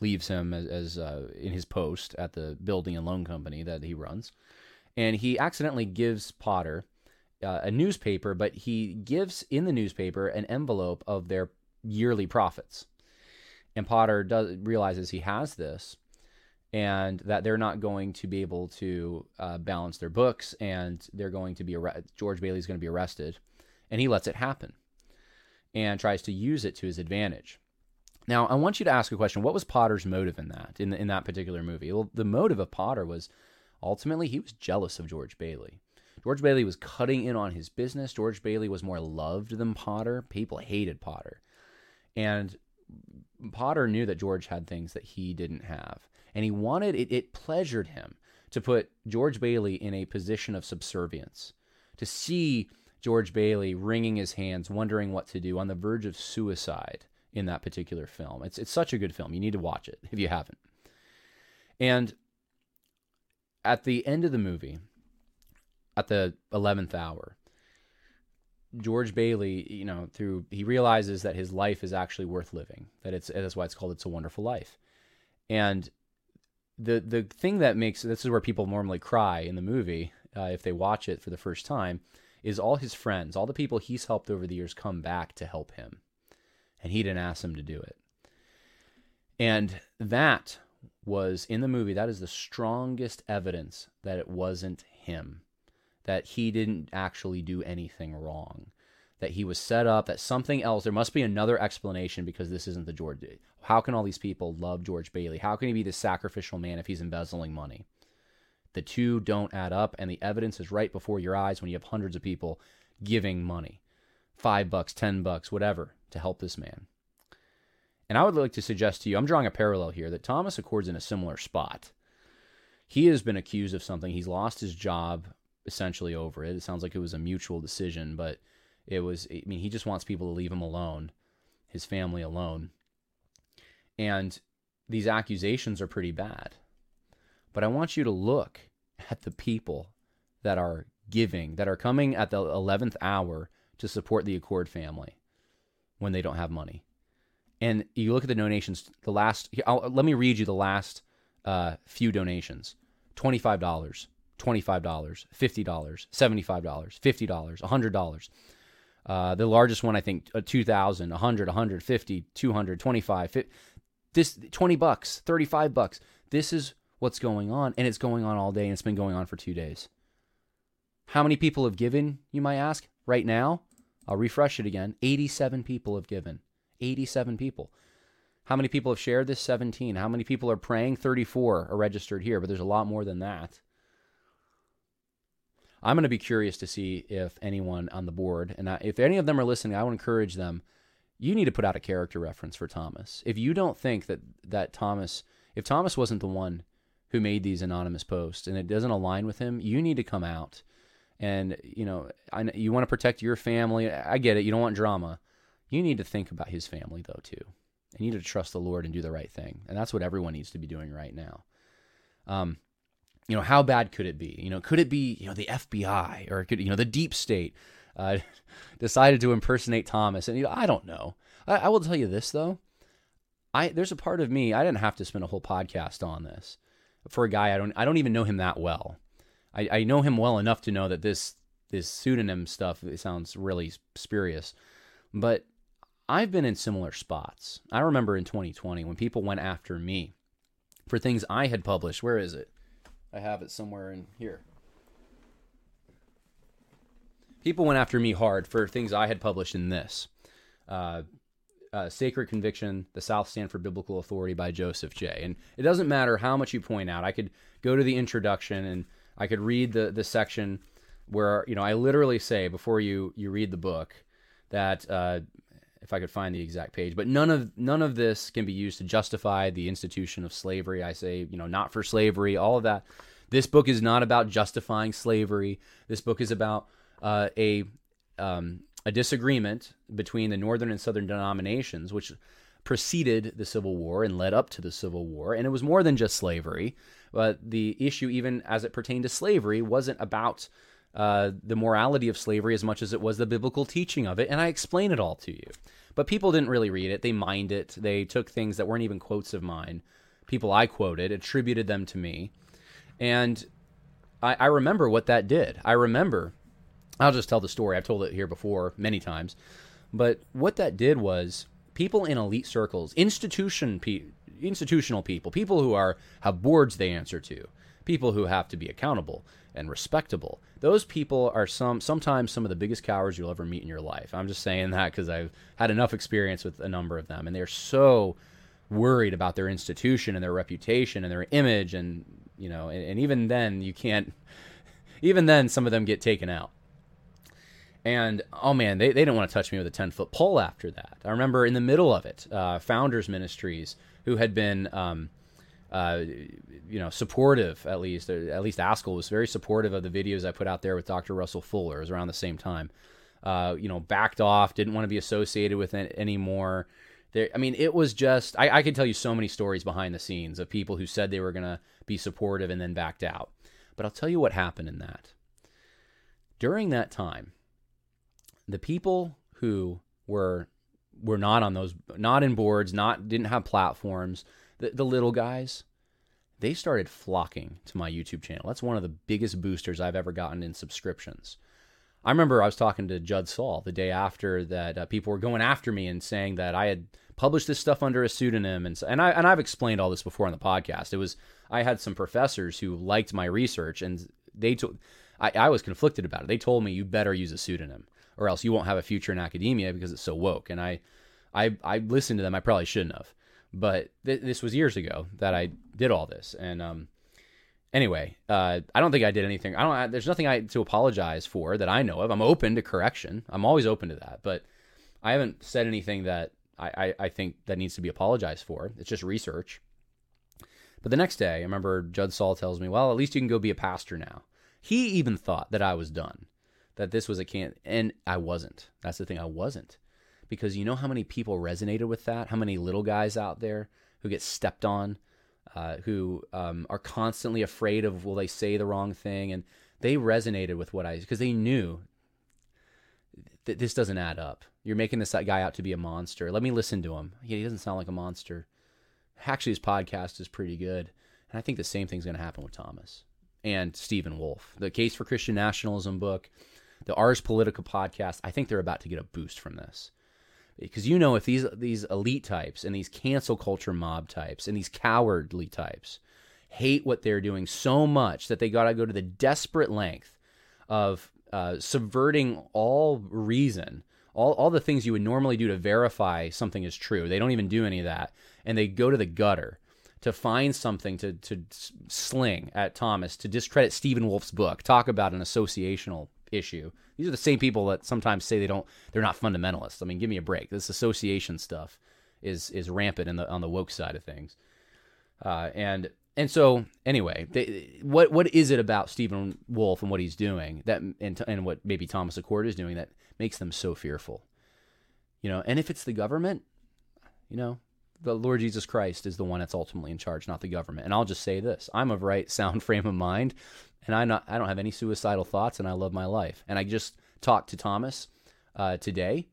S1: leaves him as, as uh, in his post at the building and loan company that he runs, and he accidentally gives Potter uh, a newspaper, but he gives in the newspaper an envelope of their yearly profits, and Potter does realizes he has this. And that they're not going to be able to uh, balance their books, and they're going to be arrested. George Bailey's going to be arrested, and he lets it happen and tries to use it to his advantage. Now, I want you to ask a question. What was Potter's motive in that, in, in that particular movie? Well, the motive of Potter was ultimately he was jealous of George Bailey. George Bailey was cutting in on his business. George Bailey was more loved than Potter. People hated Potter. And Potter knew that George had things that he didn't have. And he wanted it, it pleasured him to put George Bailey in a position of subservience, to see George Bailey wringing his hands, wondering what to do, on the verge of suicide in that particular film. It's it's such a good film. You need to watch it if you haven't. And at the end of the movie, at the 11th hour, George Bailey, you know, through he realizes that his life is actually worth living. That it's that's why it's called It's a Wonderful Life. And the the thing that makes this is where people normally cry in the movie uh, if they watch it for the first time is all his friends, all the people he's helped over the years come back to help him. And he didn't ask them to do it. And that was in the movie, that is the strongest evidence that it wasn't him, that he didn't actually do anything wrong, that he was set up, that something else, there must be another explanation because this isn't the George. How can all these people love George Bailey? How can he be the sacrificial man if he's embezzling money? The two don't add up, and the evidence is right before your eyes when you have hundreds of people giving money five bucks, ten bucks, whatever to help this man. And I would like to suggest to you, I'm drawing a parallel here, that Thomas Achord's in a similar spot. He has been accused of something. He's lost his job essentially over it. It sounds like it was a mutual decision, but it was. I mean, he just wants people to leave him alone, his family alone, and these accusations are pretty bad. But I want you to look at the people that are giving, that are coming at the 11th hour to support the Achord family when they don't have money. And you look at the donations, the last, I'll, let me read you the last uh, few donations $25, $25, $50, $75, $50, $100. Uh, the largest one, I think, uh, 2000, 100, 150, 200, 25, 50, this 20 bucks, 35 bucks. This is what's going on, and it's going on all day, and it's been going on for two days. How many people have given, you might ask? Right now, I'll refresh it again. 87 people have given. 87 people. How many people have shared this? 17. How many people are praying? 34 are registered here, but there's a lot more than that. I'm going to be curious to see if anyone on the board, and if any of them are listening, I would encourage them. You need to put out a character reference for Thomas. If you don't think that that Thomas, if Thomas wasn't the one who made these anonymous posts and it doesn't align with him, you need to come out. And you know, I, you want to protect your family. I get it. You don't want drama. You need to think about his family though too. And you need to trust the Lord and do the right thing. And that's what everyone needs to be doing right now. Um, you know, how bad could it be? You know, could it be, you know, the FBI or could, you know, the deep state uh, decided to impersonate Thomas? And, you know, I don't know. I, I will tell you this, though. I, there's a part of me, I didn't have to spend a whole podcast on this for a guy I don't, I don't even know him that well. I, I know him well enough to know that this, this pseudonym stuff sounds really spurious. But I've been in similar spots. I remember in 2020 when people went after me for things I had published. Where is it? I have it somewhere in here. People went after me hard for things I had published in this. Uh, uh, Sacred Conviction, The South Stand for Biblical Authority by Joseph J. And it doesn't matter how much you point out. I could go to the introduction and I could read the, the section where, you know, I literally say before you, you read the book that uh, if I could find the exact page. But none of none of this can be used to justify the institution of slavery. I say, you know, not for slavery. All of that. This book is not about justifying slavery. This book is about uh, a um, a disagreement between the northern and southern denominations, which preceded the Civil War and led up to the Civil War. And it was more than just slavery. But the issue, even as it pertained to slavery, wasn't about uh, the morality of slavery as much as it was the biblical teaching of it. And I explain it all to you. But people didn't really read it. They mined it. They took things that weren't even quotes of mine, people I quoted, attributed them to me. And I, I remember what that did. I remember, I'll just tell the story. I've told it here before many times. But what that did was people in elite circles, institution pe- institutional people, people who are have boards they answer to, people who have to be accountable and respectable. Those people are some sometimes some of the biggest cowards you'll ever meet in your life. I'm just saying that because I've had enough experience with a number of them, and they're so worried about their institution and their reputation and their image, and you know, and, and even then you can't. Even then, some of them get taken out. And oh man, they, they didn't want to touch me with a 10 foot pole after that. I remember in the middle of it, uh, Founders Ministries, who had been um, uh, you know, supportive at least. At least Ascol was very supportive of the videos I put out there with Dr. Russell Fuller. It was around the same time. Uh, you know, backed off, didn't want to be associated with it anymore. There, I mean, it was just I, I could tell you so many stories behind the scenes of people who said they were going to be supportive and then backed out. But I'll tell you what happened in that. During that time, the people who were were not on those, not in boards, not didn't have platforms, the, the little guys, they started flocking to my YouTube channel. That's one of the biggest boosters I've ever gotten in subscriptions. I remember I was talking to Judd Saul the day after that uh, people were going after me and saying that I had published this stuff under a pseudonym and and I and I've explained all this before on the podcast. It was I had some professors who liked my research and they told I, I was conflicted about it. They told me you better use a pseudonym or else you won't have a future in academia because it's so woke. And I I I listened to them. I probably shouldn't have. But th- this was years ago that I did all this, and um, anyway, uh, I don't think I did anything. I don't. I, there's nothing I to apologize for that I know of. I'm open to correction. I'm always open to that, but I haven't said anything that I, I, I think that needs to be apologized for. It's just research. But the next day, I remember Judd Saul tells me, "Well, at least you can go be a pastor now." He even thought that I was done, that this was a can, and I wasn't. That's the thing, I wasn't, because you know how many people resonated with that, how many little guys out there who get stepped on, uh, who um, are constantly afraid of will they say the wrong thing, and they resonated with what I because they knew that this doesn't add up. You're making this guy out to be a monster. Let me listen to him. He doesn't sound like a monster. Actually, his podcast is pretty good. And I think the same thing's going to happen with Thomas and Stephen Wolfe. The Case for Christian Nationalism book, the Ars Politica podcast, I think they're about to get a boost from this. Because you know, if these these elite types and these cancel culture mob types and these cowardly types hate what they're doing so much that they got to go to the desperate length of uh, subverting all reason, all, all the things you would normally do to verify something is true. They don't even do any of that. And they go to the gutter to find something to, to sling at Thomas, to discredit Stephen Wolfe's book, talk about an associational issue. These are the same people that sometimes say they don't, they're not fundamentalists. I mean, give me a break. This association stuff is is rampant in the on the woke side of things. Uh, and and so anyway, they, what what is it about Stephen Wolfe and what he's doing that and, and what maybe Thomas Achord is doing that makes them so fearful? You know, and if it's the government, you know, the Lord Jesus Christ is the one that's ultimately in charge, not the government. And I'll just say this: I'm of right sound frame of mind, and I not I don't have any suicidal thoughts, and I love my life. And I just talked to Thomas uh, today,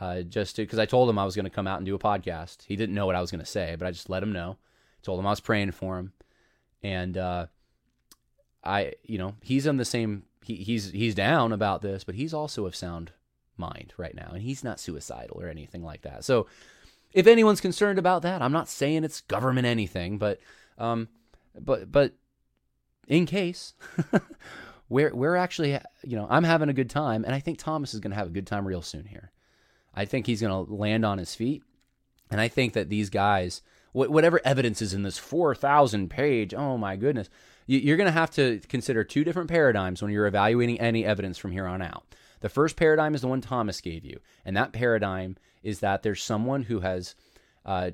S1: uh, just because I told him I was going to come out and do a podcast. He didn't know what I was going to say, but I just let him know. Told him I was praying for him, and uh, I, you know, he's on the same. He, he's he's down about this, but he's also of sound mind right now, and he's not suicidal or anything like that. So, if anyone's concerned about that, I'm not saying it's government anything, but um, but but in case. we're we're actually you know I'm having a good time, and I think Thomas is going to have a good time real soon here. I think he's going to land on his feet, and I think that these guys whatever evidence is in this 4,000 page, oh my goodness, you're going to have to consider two different paradigms when you're evaluating any evidence from here on out. The first paradigm is the one Thomas gave you, and that paradigm is that there's someone who has. Uh,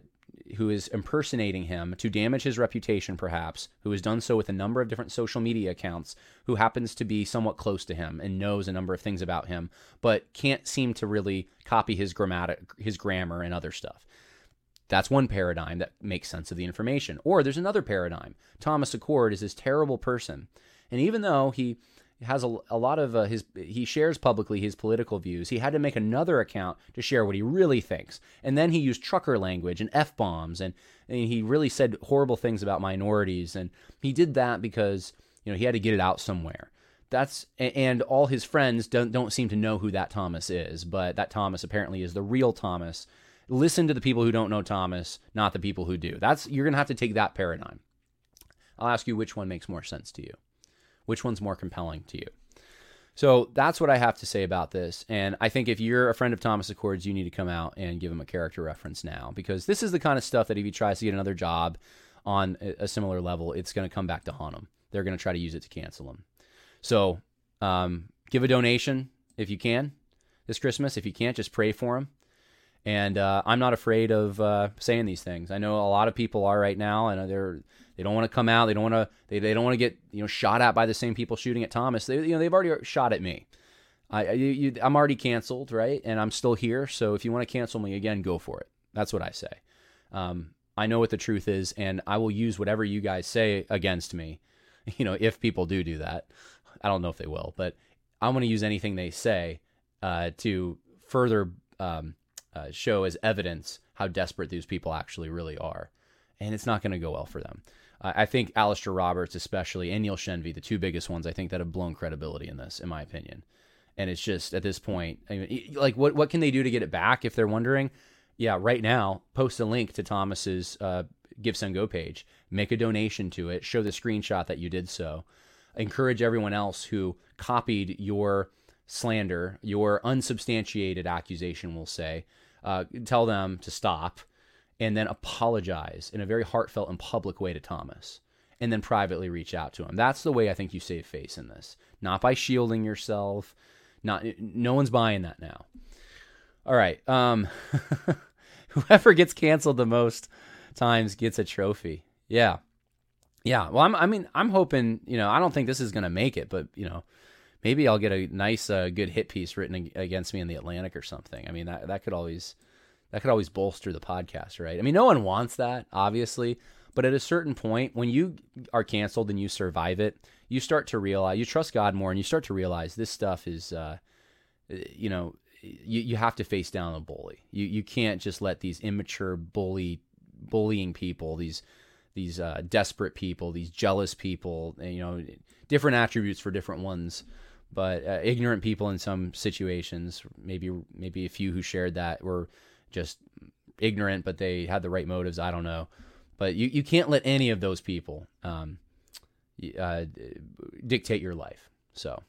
S1: who is impersonating him to damage his reputation, perhaps, who has done so with a number of different social media accounts, who happens to be somewhat close to him and knows a number of things about him, but can't seem to really copy his grammatic, his grammar, and other stuff. That's one paradigm that makes sense of the information. Or there's another paradigm. Thomas Achord is this terrible person. And even though he has a, a lot of uh, his, he shares publicly his political views, he had to make another account to share what he really thinks. And then he used trucker language and F bombs. And, and he really said horrible things about minorities. And he did that because, you know, he had to get it out somewhere that's and all his friends don't don't seem to know who that Thomas is, but that Thomas apparently is the real Thomas listen to the people who don't know Thomas, not the people who do. That's you're to have to take that paradigm. I'll ask you which one makes more sense to you. Which one's more compelling to you? So that's what I have to say about this. And I think if you're a friend of Thomas Achords, you need to come out and give him a character reference now because this is the kind of stuff that if he tries to get another job on a similar level, it's going to come back to haunt him. They're going to try to use it to cancel him. So um, give a donation if you can this Christmas. If you can't, just pray for him. And uh, I'm not afraid of uh, saying these things. I know a lot of people are right now, and they're they don't want to come out. They don't want to they, they don't want to get you know shot at by the same people shooting at Thomas. They you know they've already shot at me. I you, you, I'm already canceled, right? And I'm still here. So if you want to cancel me again, go for it. That's what I say. Um, I know what the truth is, and I will use whatever you guys say against me. You know, if people do do that, I don't know if they will, but I'm going to use anything they say uh, to further um, uh, show as evidence how desperate these people actually really are. And it's not going to go well for them. I think Alastair Roberts, especially, and Neil Shenvi, the two biggest ones, I think that have blown credibility in this, in my opinion. And it's just at this point, I mean, like, what what can they do to get it back? If they're wondering, yeah, right now, post a link to Thomas's uh, Give Send Go page, make a donation to it, show the screenshot that you did so, encourage everyone else who copied your slander, your unsubstantiated accusation, we'll say, uh, tell them to stop, and then apologize in a very heartfelt and public way to Thomas, and then privately reach out to him. That's the way I think you save face in this, not by shielding yourself. Not no one's buying that now. All right, um, whoever gets canceled the most times gets a trophy. Yeah, Yeah, well, I'm, I mean, I'm hoping. You know, I don't think this is going to make it, but you know, maybe I'll get a nice, uh, good hit piece written against me in the Atlantic or something. I mean, that that could always that could always bolster the podcast, right? I mean, no one wants that, obviously, but at a certain point, when you are canceled and you survive it, you start to realize you trust God more, and you start to realize this stuff is, uh, you know, you, you have to face down a bully. You you can't just let these immature bully bullying people, these these uh, desperate people, these jealous people, you know, different attributes for different ones, but uh, ignorant people in some situations. Maybe maybe a few who shared that were just ignorant, but they had the right motives. I don't know, but you you can't let any of those people um, uh, dictate your life. So.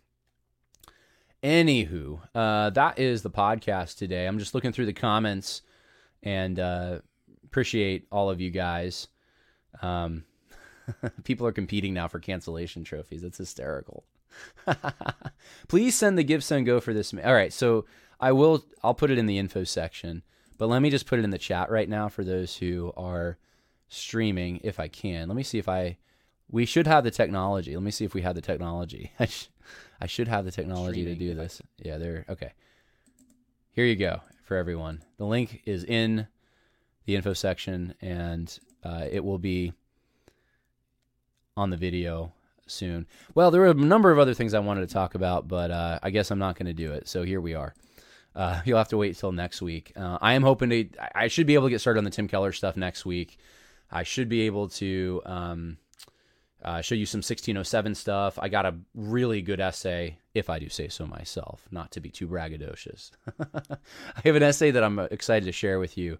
S1: Anywho, uh, that is the podcast today. I'm just looking through the comments and uh, appreciate all of you guys. Um, people are competing now for cancellation trophies. It's hysterical. Please send the GiveSendGo for this. All right, so I will. I'll put it in the info section, but let me just put it in the chat right now for those who are streaming, if I can. Let me see if I. We should have the technology. Let me see if we have the technology. I, sh- I should have the technology streaming, to do this. Yeah, there. Okay. Here you go for everyone. The link is in the info section, and uh, it will be on the video soon. Well, there were a number of other things I wanted to talk about, but uh, I guess I'm not going to do it. So here we are. Uh, you'll have to wait till next week. Uh, I am hoping to. I should be able to get started on the Tim Keller stuff next week. I should be able to um, uh, show you some 1607 stuff. I got a really good essay, if I do say so myself, not to be too braggadocious. I have an essay that I'm excited to share with you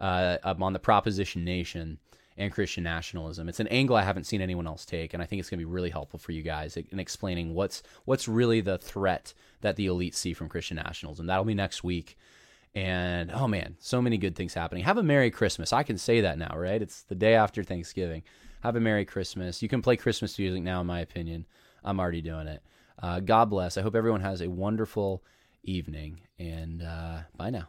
S1: uh, on the proposition nation and Christian nationalism. It's an angle I haven't seen anyone else take, and I think it's going to be really helpful for you guys in explaining what's what's really the threat that the elites see from Christian Nationals. And That'll be next week. And oh man, so many good things happening. Have a Merry Christmas. I can say that now, right? It's the day after Thanksgiving. Have a Merry Christmas. You can play Christmas music now, in my opinion. I'm already doing it. Uh, God bless. I hope everyone has a wonderful evening, and uh, bye now.